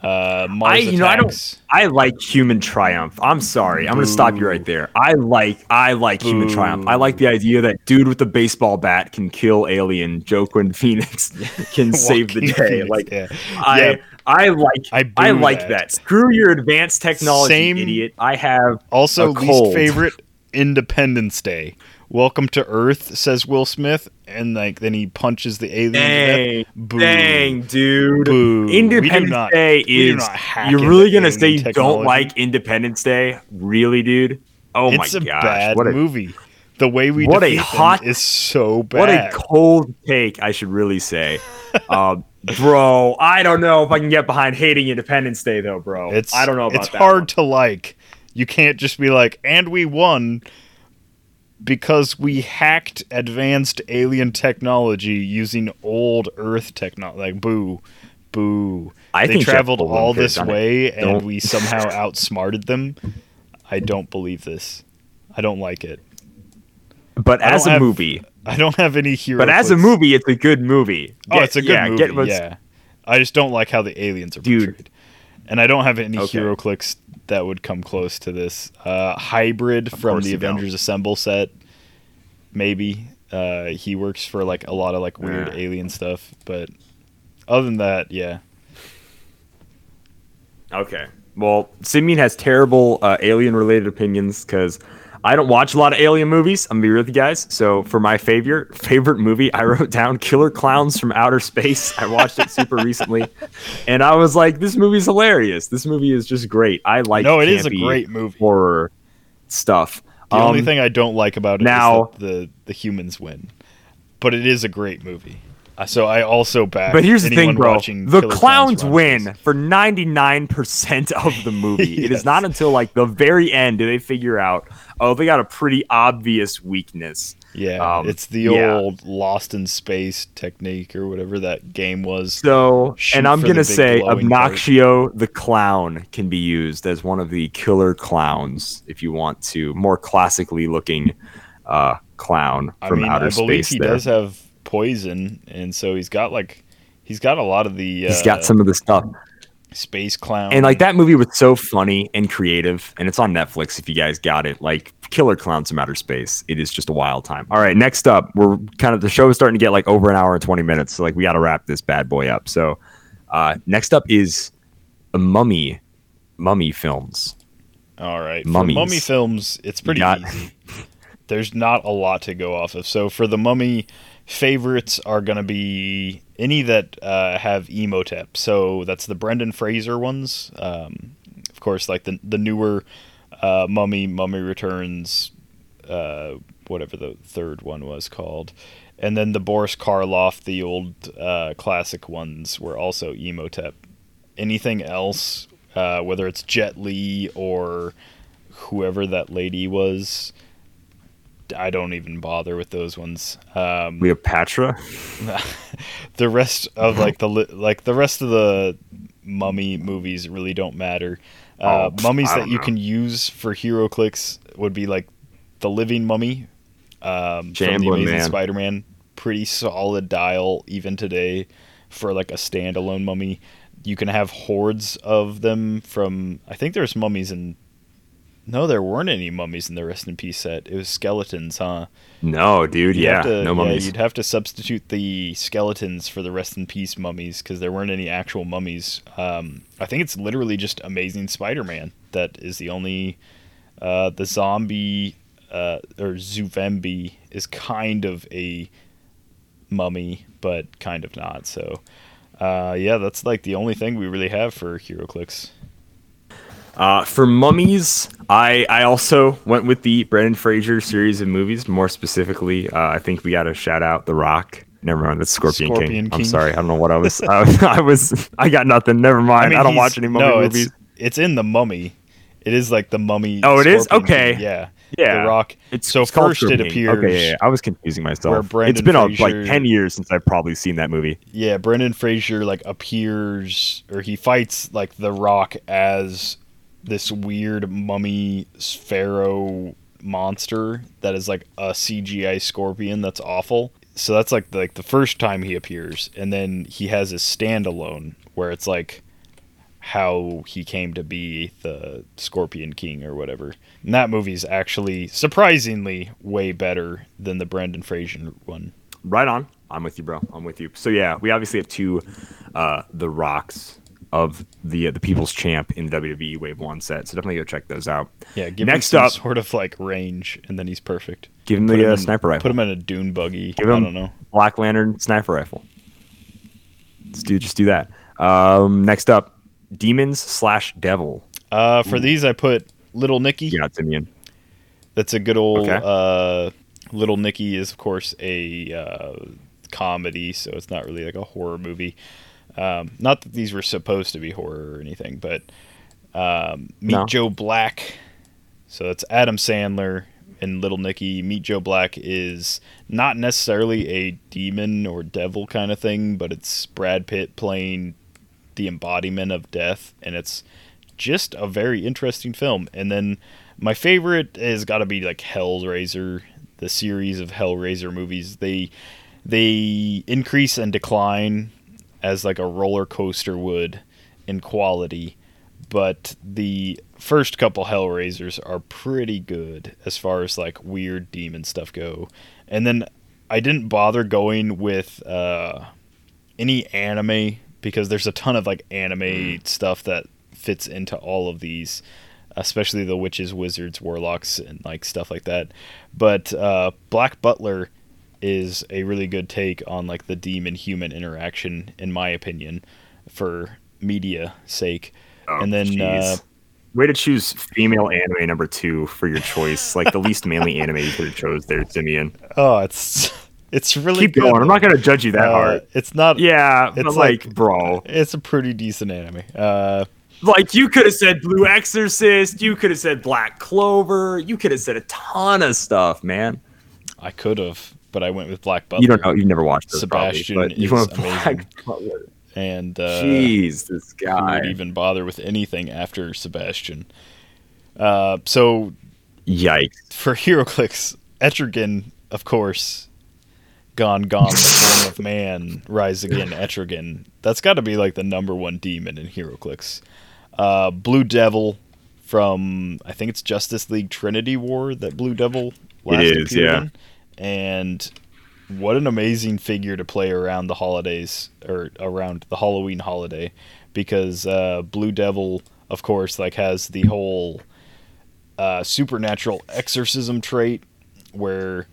Uh, I, you know, I don't. I like Human Triumph. I'm sorry. I'm going to stop you right there. I like. I like Human Triumph. I like the idea that dude with the baseball bat can kill alien. Joaquin Phoenix can save the day. Like yeah. I. Yeah. I like. I I, like that. that. Screw your advanced technology, Same- idiot. I have Also, least favorite Independence Day. Welcome to Earth, says Will Smith, and like then he punches the alien. Dang. Dang, dude. Boo. Independence not- Day is. You're really gonna say you technology. don't like Independence Day? Really, dude? Oh it's my a gosh! bad what a movie. The way we what a hot- is so bad. what a cold take, I should really say. uh, bro, I don't know if I can get behind hating Independence Day though, bro. It's I don't know about it's that. hard one. to like. You can't just be like, and we won because we hacked advanced alien technology using old Earth technology. Like, boo, boo. I they traveled all this it. way and Don't- we somehow outsmarted them. I don't believe this. I don't like it. But I as a have- movie, I don't have any hero. but as a movie, it's a good movie. oh, it's a good yeah, movie. Get yeah, I just don't like how the aliens are Dude. And I don't have any Okay. HeroClix that would come close to this. Uh, Hybrid from the you don't. Avengers Assemble set, maybe. Uh, he works for like a lot of like weird Yeah. alien stuff, but other than that, yeah. Okay. Well, Simeon has terrible uh, alien-related opinions because I don't watch a lot of alien movies. I'm gonna be real with you guys. So for my favorite favorite movie, I wrote down Killer Clowns from Outer Space. I watched it super recently, and I was like, this movie's hilarious. This movie is just great. I like No, it is a great movie. horror stuff. The only Um, thing I don't like about it now- the the humans win, but it is a great movie. Uh, So I also back. But here's the thing, bro. The Killer clowns win for 99% of the movie. It Yes. is not until like the very end do they figure out, oh, they got a pretty obvious weakness. Yeah, Um, it's the yeah. old Lost in Space technique or whatever that game was. So, Shoot and I'm going to say. Obnoxio the clown can be used as one of the killer clowns if you want to more classically looking uh, clown I from mean, outer I believe space he there. does have poison, and so he's got like he's got a lot of the. Uh, He's got some of the stuff. space clown, And like that movie was so funny and creative, and it's on Netflix if you guys got it. Like Killer Clowns from Outer Space. It is just a wild time. All right, next up, we're kind of the show is starting to get like over an hour and 20 minutes. So like we gotta wrap this bad boy up. So uh next up is a mummy mummy films. All right, Mummies. for mummy films, it's pretty easy. There's not a lot to go off of. So for the mummy, favorites are gonna be any that uh, have Imhotep. So that's the Brendan Fraser ones. Um, of course, like the the newer uh, Mummy, Mummy Returns, uh, whatever the third one was called, and then the Boris Karloff, the old uh, classic ones, were also Imhotep. Anything else, uh, whether it's Jet Li or whoever that lady was, I don't even bother with those ones. Um, We have Patra. the rest of like the like the rest of the mummy movies really don't matter. Uh, Oh, mummies that you know. can use for HeroClix would be like the living mummy um, from the Amazing Man. Spider-Man. Pretty solid dial even today for like a standalone mummy. You can have hordes of them from. I think there's mummies in. No, there weren't any mummies in the Rest in Peace set. It was skeletons, huh? No, dude. You'd yeah, to- no mummies. you'd have to substitute the skeletons for the rest in peace mummies because there weren't any actual mummies. Um, I think it's literally just Amazing Spider-Man that is the only. Uh, the zombie uh, or Zuvembi is kind of a mummy, but kind of not. So, uh, yeah, that's like the only thing we really have for HeroClix. Uh, for mummies, I I also went with the Brendan Fraser series of movies. More specifically, uh, I think we got to shout out The Rock. Never mind, that's Scorpion, Scorpion King. I'm sorry, I don't know what I was. I, I was. I got nothing. Never mind. I, don't watch any mummy no, movies. It's, it's in the Mummy. It is like the Mummy. Oh, it is? Scorpion Okay. King, Yeah. Yeah, The Rock. It's so it's first it King. appears. Okay, yeah, yeah, I was confusing myself. it's been Fraser- like ten years since I've probably seen that movie. Yeah, Brendan Fraser like appears or he fights like the Rock as this weird mummy pharaoh monster that is like a CGI scorpion that's awful. So that's like like the first time he appears, and then he has a standalone where it's like how he came to be the Scorpion King or whatever. And that movie's actually surprisingly way better than the Brendan Fraser one. Right on. I'm with you, bro. I'm with you. So yeah, we obviously have two, uh, the rocks of the uh, the People's Champ in the WWE Wave One set. So definitely go check those out. Yeah, give Next him up- sort of like range, and then he's perfect. Give him Put the him uh, in- sniper rifle. Put him in a dune buggy. Give I him don't know. Black Lantern sniper rifle. Let's do just do that. Um, next up, demons slash devil. Uh, for these, I put Little Nicky. Yeah, Simeon. That's a good old. Okay. Uh, Little Nicky is of course a uh, comedy, so it's not really like a horror movie. Um, not that these were supposed to be horror or anything, but um, Meet No. Joe Black. So that's Adam Sandler and Little Nicky. Meet Joe Black is not necessarily a demon or devil kind of thing, but it's Brad Pitt playing the embodiment of death, and it's just a very interesting film. And then my favorite has got to be like Hellraiser, the series of Hellraiser movies. They they increase and decline as like a roller coaster would in quality, but the first couple Hellraisers are pretty good as far as like weird demon stuff go. And then I didn't bother going with uh, any anime because there's a ton of like anime stuff that fits into all of these. especially the witches, wizards, warlocks, and like stuff like that. But uh, Black Butler is a really good take on like the demon human interaction, in my opinion, for media sake. Oh, and then uh, way to choose female anime number two for your choice, like the least manly anime you could have chose there, Simeon. oh, it's it's really Keep good. going. I'm not gonna judge you that Uh, hard. It's not. Yeah, it's but like, bro, It's a pretty decent anime. Uh, like you could have said Blue Exorcist, you could have said Black Clover, you could have said a ton of stuff, man. I could have, but I went with Black Butler. You don't know, you've never watched those Sebastian probably, but you went with amazing. Black Butler. And uh, Jeez, this guy. would even bother with anything after Sebastian? Uh, so Yikes. for HeroClix, Etrigan, of course, gone, gone, the form of man, rise again, Etrigan. That's got to be like the number one demon in HeroClix. Uh, Blue Devil from I think it's Justice League Trinity War that Blue Devil last is, appeared yeah. in. And what an amazing figure to play around the holidays or around the Halloween holiday because uh, Blue Devil, of course, like has the whole uh, supernatural exorcism trait where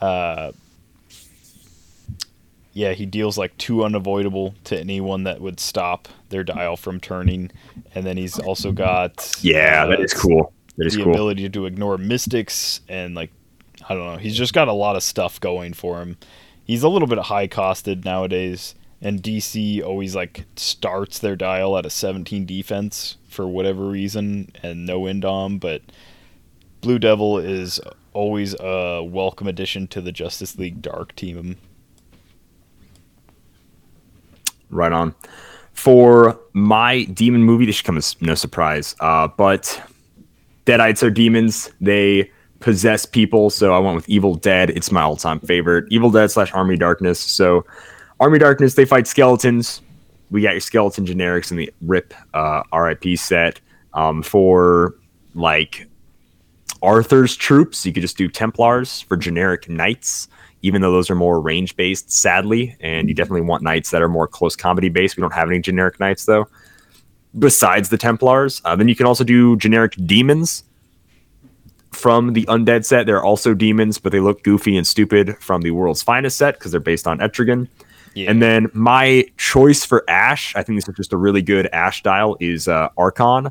uh, yeah he deals like two unavoidable to anyone that would stop their dial from turning and then he's also got Yeah, uh, that is cool. That is the cool. ability to ignore mystics and like I don't know. He's just got a lot of stuff going for him. He's a little bit high costed nowadays, and DC always like starts their dial at a 17 defense for whatever reason and no indom. But Blue Devil is always a welcome addition to the Justice League Dark team. Right on. For my demon movie, this should come as no surprise. Uh, but Deadites are demons. They possess people. So I went with Evil Dead. It's my all time favorite. Evil Dead slash Army Darkness. So Army Darkness, they fight skeletons. We got your skeleton generics in the RIP uh, RIP set. Um, for like Arthur's troops, you could just do Templars for generic knights, even though those are more range based, sadly. And you definitely want knights that are more close combat based. We don't have any generic knights, though, besides the Templars. Uh, then you can also do generic demons from the Undead set. They're also demons, but they look goofy and stupid from the World's Finest set because they're based on Etrigan. Yeah. And then my choice for Ash, I think this is just a really good Ash dial, is uh, Archon.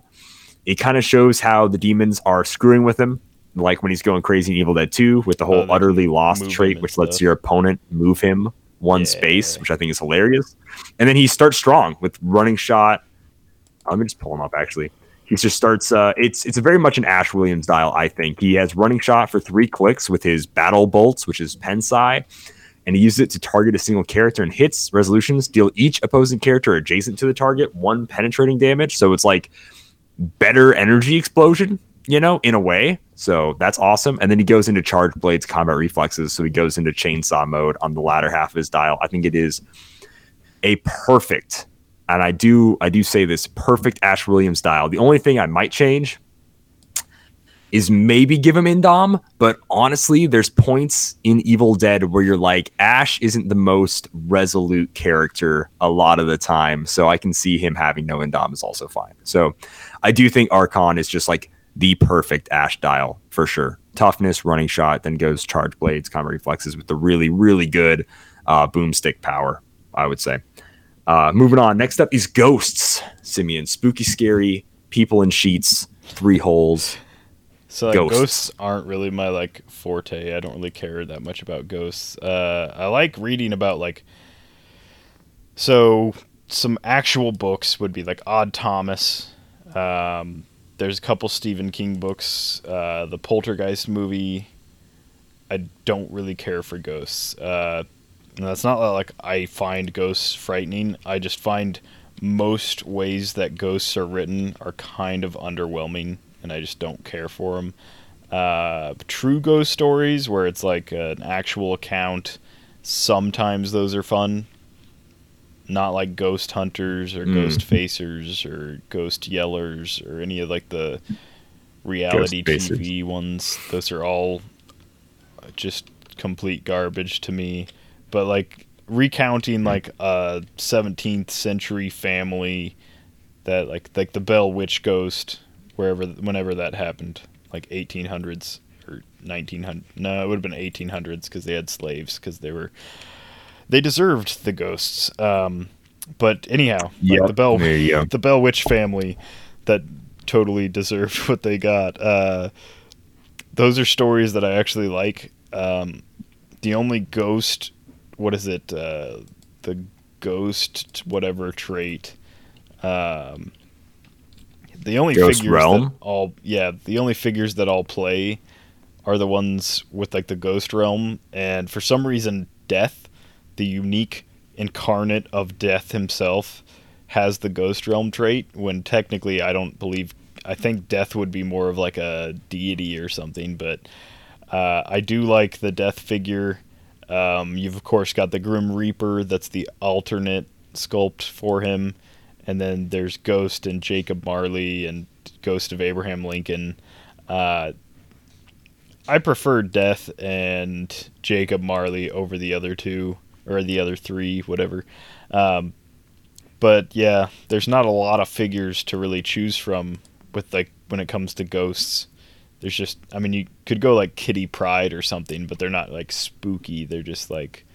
It kind of shows how the demons are screwing with him, like when he's going crazy in Evil Dead 2 with the whole Oh, utterly lost trait, which lets stuff. your opponent move him one Yeah. space, which I think is hilarious. And then he starts strong with running shot. Let me just pull him up actually. He just starts. Uh, it's it's very much an Ash Williams dial. I think he has running shot for three clicks with his battle bolts, which is Pensai, and he uses it to target a single character and hits resolutions deal each opposing character adjacent to the target one penetrating damage. So it's like better energy explosion, you know, in a way. So that's awesome. And then he goes into charge blades, combat reflexes. So he goes into chainsaw mode on the latter half of his dial. I think it is a perfect, and I do I do say this perfect Ash Williams style. The only thing I might change is maybe give him Indom, but honestly, there's points in Evil Dead where you're like, Ash isn't the most resolute character a lot of the time. So I can see him having no Indom is also fine. So I do think Archon is just like the perfect Ash dial for sure. Toughness, running shot, then goes charge blades, combat reflexes with the really, really good uh, boomstick power, I would say. Uh, moving on. Next up is Ghosts, Simeon. Spooky, scary, people in sheets, three holes. So like, Ghosts. ghosts. aren't really my like forte. I don't really care that much about ghosts. Uh, I like reading about like so some actual books would be like Odd Thomas. Um, there's a couple Stephen King books. Uh, the Poltergeist movie. I don't really care for ghosts. Uh, that's not like I find ghosts frightening. I just find most ways that ghosts are written are kind of underwhelming, and I just don't care for them. Uh, true ghost stories, where it's like an actual account, sometimes those are fun. Not like ghost hunters or Mm. ghost facers or ghost yellers or any of like the reality. TV ones. Those are all just complete garbage to me. But like recounting like a 17th century family that like like the Bell Witch ghost wherever whenever that happened, like 1800s or 1900. No, it would have been 1800s because they had slaves because they were they deserved the ghosts. Um, but anyhow, like the Bell you the Bell Witch family that totally deserved what they got. Uh, those are stories that I actually like. Um, the only ghost, what is it? Uh, the ghost whatever trait. Um, the only Ghost figures realm? that all yeah, the only figures that all play are the ones with like the ghost realm, and for some reason, death, the unique incarnate of death himself, has the ghost realm trait. When technically, I don't believe. I think death would be more of like a deity or something, but uh, I do like the death figure. Um, you've of course got the Grim Reaper. That's the alternate sculpt for him, and then there's Ghost and Jacob Marley and Ghost of Abraham Lincoln. Uh, I prefer Death and Jacob Marley over the other two or the other three, whatever. Um, but yeah, there's not a lot of figures to really choose from with like when it comes to ghosts. There's just, I mean, you could go like Kitty Pryde or something, but they're not like spooky. They're just like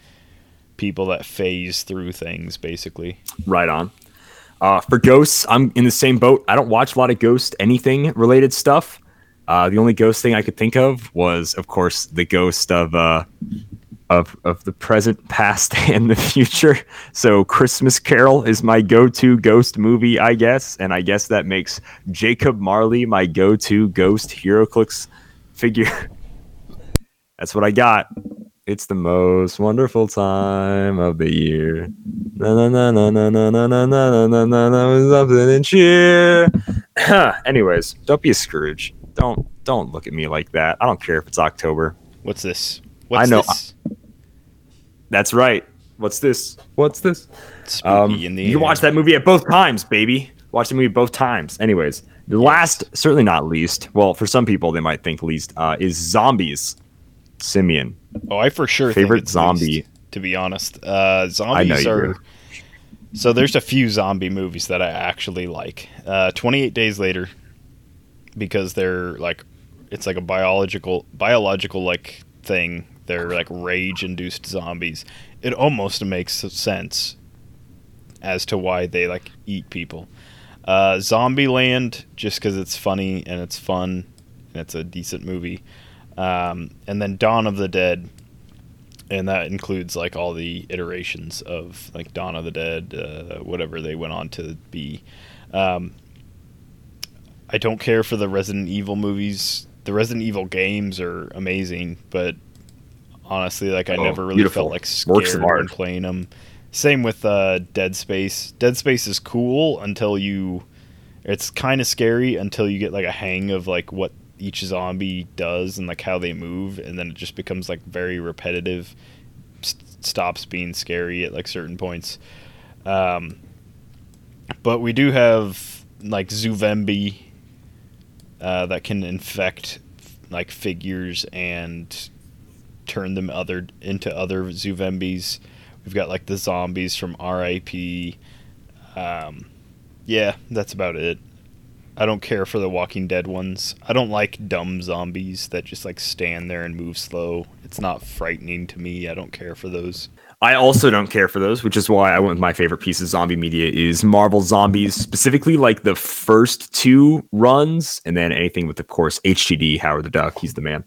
people that phase through things, basically. Right on. Uh, for ghosts, I'm in the same boat. I don't watch a lot of ghost anything related stuff. Uh, the only ghost thing I could think of was, of course, the ghost of uh, of of the present, past, and the future. So Christmas Carol is my go-to ghost movie, I guess, and I guess that makes Jacob Marley my go-to ghost HeroClix figure. That's what I got. It's the most wonderful time of the year. Na na na na na na na na na na na na something and cheer. Anyways, don't be a Scrooge. Don't don't look at me like that. I don't care if it's October. What's this? What's know- this? That's right. What's this? What's this? Spooky Um, in the you air. watch that movie at both times, baby. Watch the movie both times. Anyways, the last, certainly not least. Well, for some people, they might think least uh, is zombies. Simeon. Oh, I for sure Favorite think zombie. least, to be honest, uh, zombies know you are. do. So there's a few zombie movies that I actually like. Uh, 28 Days Later, because they're like, it's like a biological biological like thing. They're like rage-induced zombies. It almost makes sense as to why they like eat people. Uh, Zombieland, just because it's funny and it's fun and it's a decent movie. Um, and then Dawn of the Dead, and that includes like all the iterations of like Dawn of the Dead, uh, whatever they went on to be. Um, I don't care for the Resident Evil movies. The Resident Evil games are amazing, but honestly, like I Oh, never really beautiful. felt like scared when playing them. Same with uh, Dead Space. Dead Space is cool until you. It's kind of scary until you get like a hang of like what each zombie does and like how they move, and then it just becomes like very repetitive. S- stops being scary at like certain points. Um, but we do have like Zuvembie uh, that can infect like figures and turn them other into other Zuvembies. We've got like the zombies from R.I.P. Um, yeah, that's about it. I don't care for the Walking Dead ones. I don't like dumb zombies that just like stand there and move slow. It's not frightening to me. I don't care for those. I also don't care for those, which is why I went with my favorite piece of zombie media is Marvel Zombies, specifically like the first two runs, and then anything with, of course, HGD, Howard the Duck. He's the man.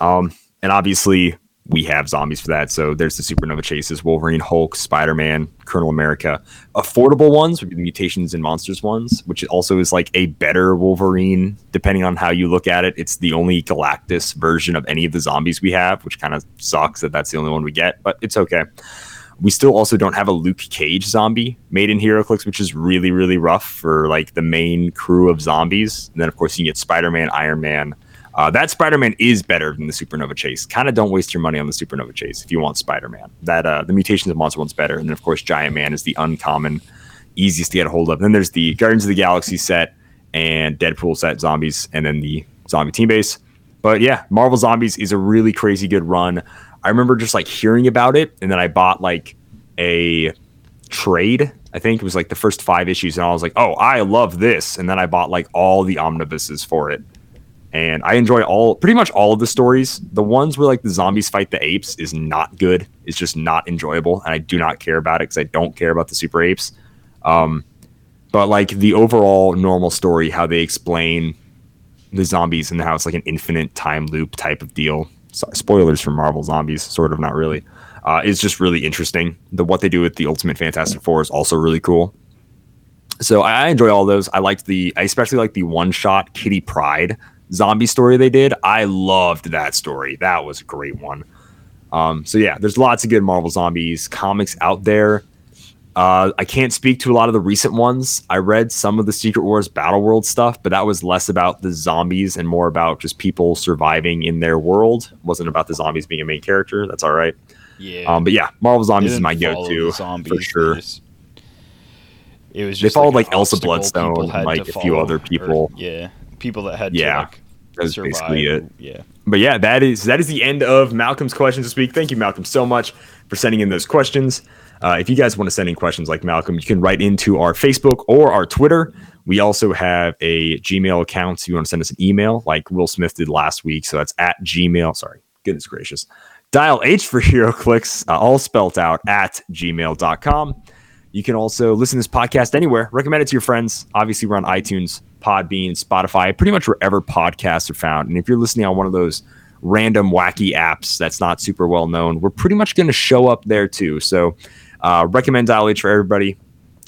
Um, and obviously, we have zombies for that. So there's the Supernova Chases, Wolverine, Hulk, Spider Man, Colonel America. Affordable ones would be the Mutations and Monsters ones, which also is like a better Wolverine, depending on how you look at it. It's the only Galactus version of any of the zombies we have, which kind of sucks that that's the only one we get, but it's okay. We still also don't have a Luke Cage zombie made in HeroClix, which is really, really rough for like the main crew of zombies. And then, of course, you get Spider Man, Iron Man. Uh, that Spider Man is better than the Supernova Chase. Kind of don't waste your money on the Supernova Chase if you want Spider Man. That uh, the Mutations of Monster one's better. And then, of course, Giant Man is the uncommon, easiest to get a hold of. then there's the Guardians of the Galaxy set and Deadpool set zombies, and then the zombie team base. But yeah, Marvel Zombies is a really crazy good run. I remember just like hearing about it, and then I bought like a trade. I think it was like the first five issues, and I was like, "Oh, I love this!" And then I bought like all the omnibuses for it, and I enjoy all pretty much all of the stories. The ones where like the zombies fight the apes is not good. It's just not enjoyable, and I do not care about it because I don't care about the super apes. Um, but like the overall normal story, how they explain the zombies and how it's like an infinite time loop type of deal. So, spoilers for Marvel Zombies, sort of, not really. Uh, is just really interesting. The what they do with the Ultimate Fantastic Four is also really cool. So I, enjoy all those. I liked the, I especially like the one shot Kitty Pryde zombie story they did. I loved that story. That was a great one. Um, so yeah, there's lots of good Marvel Zombies comics out there. Uh, I can't speak to a lot of the recent ones. I read some of the Secret Wars Battle World stuff, but that was less about the zombies and more about just people surviving in their world. It wasn't about the zombies being a main character. That's all right. Yeah. Um, but yeah, Marvel Zombies is my go-to zombies, for sure. just- it was They followed, like, like, Elsa Bloodstone and, like, a few other or- people. yeah, people that had Yeah, to like that's survive. basically it. Yeah. But yeah, that is that is the end of Malcolm's questions this week. Thank you, Malcolm, so much for sending in those questions. Uh, if you guys want to send in questions like Malcolm, you can write into our Facebook or our Twitter. We also have a Gmail account. So you want to send us an email like Will Smith did last week. So that's at Gmail. Sorry, goodness gracious. Dial H for HeroClix, uh, all spelt out at gmail.com. You can also listen to this podcast anywhere. Recommend it to your friends. Obviously, we're on iTunes, Podbean, Spotify, pretty much wherever podcasts are found. And if you're listening on one of those random wacky apps that's not super well known, we're pretty much going to show up there too. So, uh, recommend Dial H for everybody.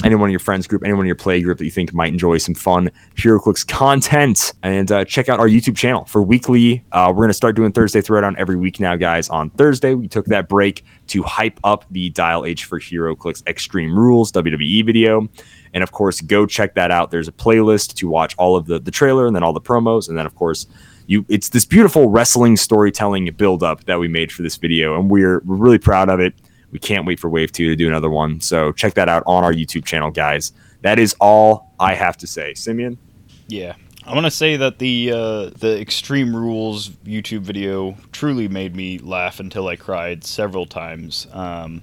Anyone in your friends group, anyone in your play group that you think might enjoy some fun HeroClix content, and uh, check out our YouTube channel for weekly. Uh, we're going to start doing Thursday Throwdown every week now, guys. On Thursday, we took that break to hype up the Dial H for HeroClix Extreme Rules WWE video. And of course, go check that out. There's a playlist to watch all of the, the trailer and then all the promos. And then, of course, you it's this beautiful wrestling storytelling build up that we made for this video. And we're, we're really proud of it. We can't wait for Wave 2 to do another one. So check that out on our YouTube channel, guys. That is all I have to say. Simeon? Yeah. I want to say that the uh, the Extreme Rules YouTube video truly made me laugh until I cried several times. Um,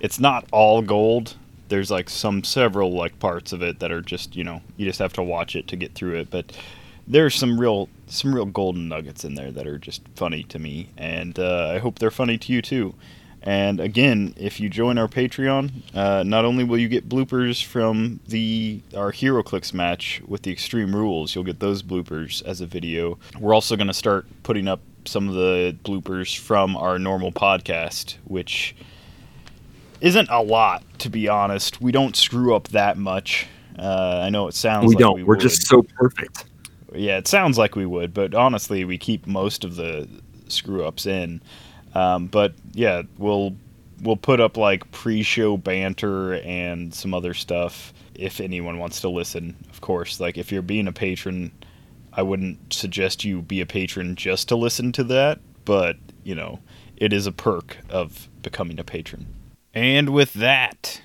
it's not all gold. There's like some several like parts of it that are just you know you just have to watch it to get through it. But there's some real some real golden nuggets in there that are just funny to me, and uh, I hope they're funny to you too. And again, if you join our Patreon, uh, not only will you get bloopers from the our HeroClix match with the Extreme Rules, you'll get those bloopers as a video. We're also going to start putting up some of the bloopers from our normal podcast, which isn't a lot, to be honest. We don't screw up that much. Uh, I know it sounds we like don't. we We are would. just so perfect. Yeah, it sounds like we would, but honestly, we keep most of the screw ups in. Um, but yeah, we'll we'll put up like pre-show banter and some other stuff if anyone wants to listen. Of course, like if you're being a patron, I wouldn't suggest you be a patron just to listen to that, but you know, it is a perk of becoming a patron. And with that,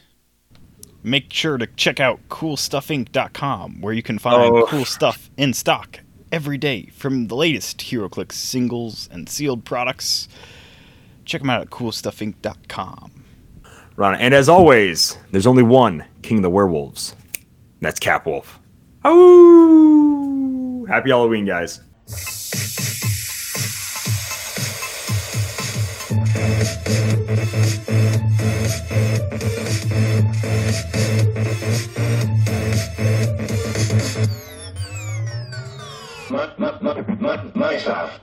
make sure to check out coolstuffinc.com where you can find Oh. cool stuff in stock every day from the latest HeroClix singles and sealed products. Check them out at coolstuffinc.com. Ron, and as always, there's only one King of the Werewolves. And that's Capwolf. Oh! Happy Halloween, guys. My, my, my, my, my stuff.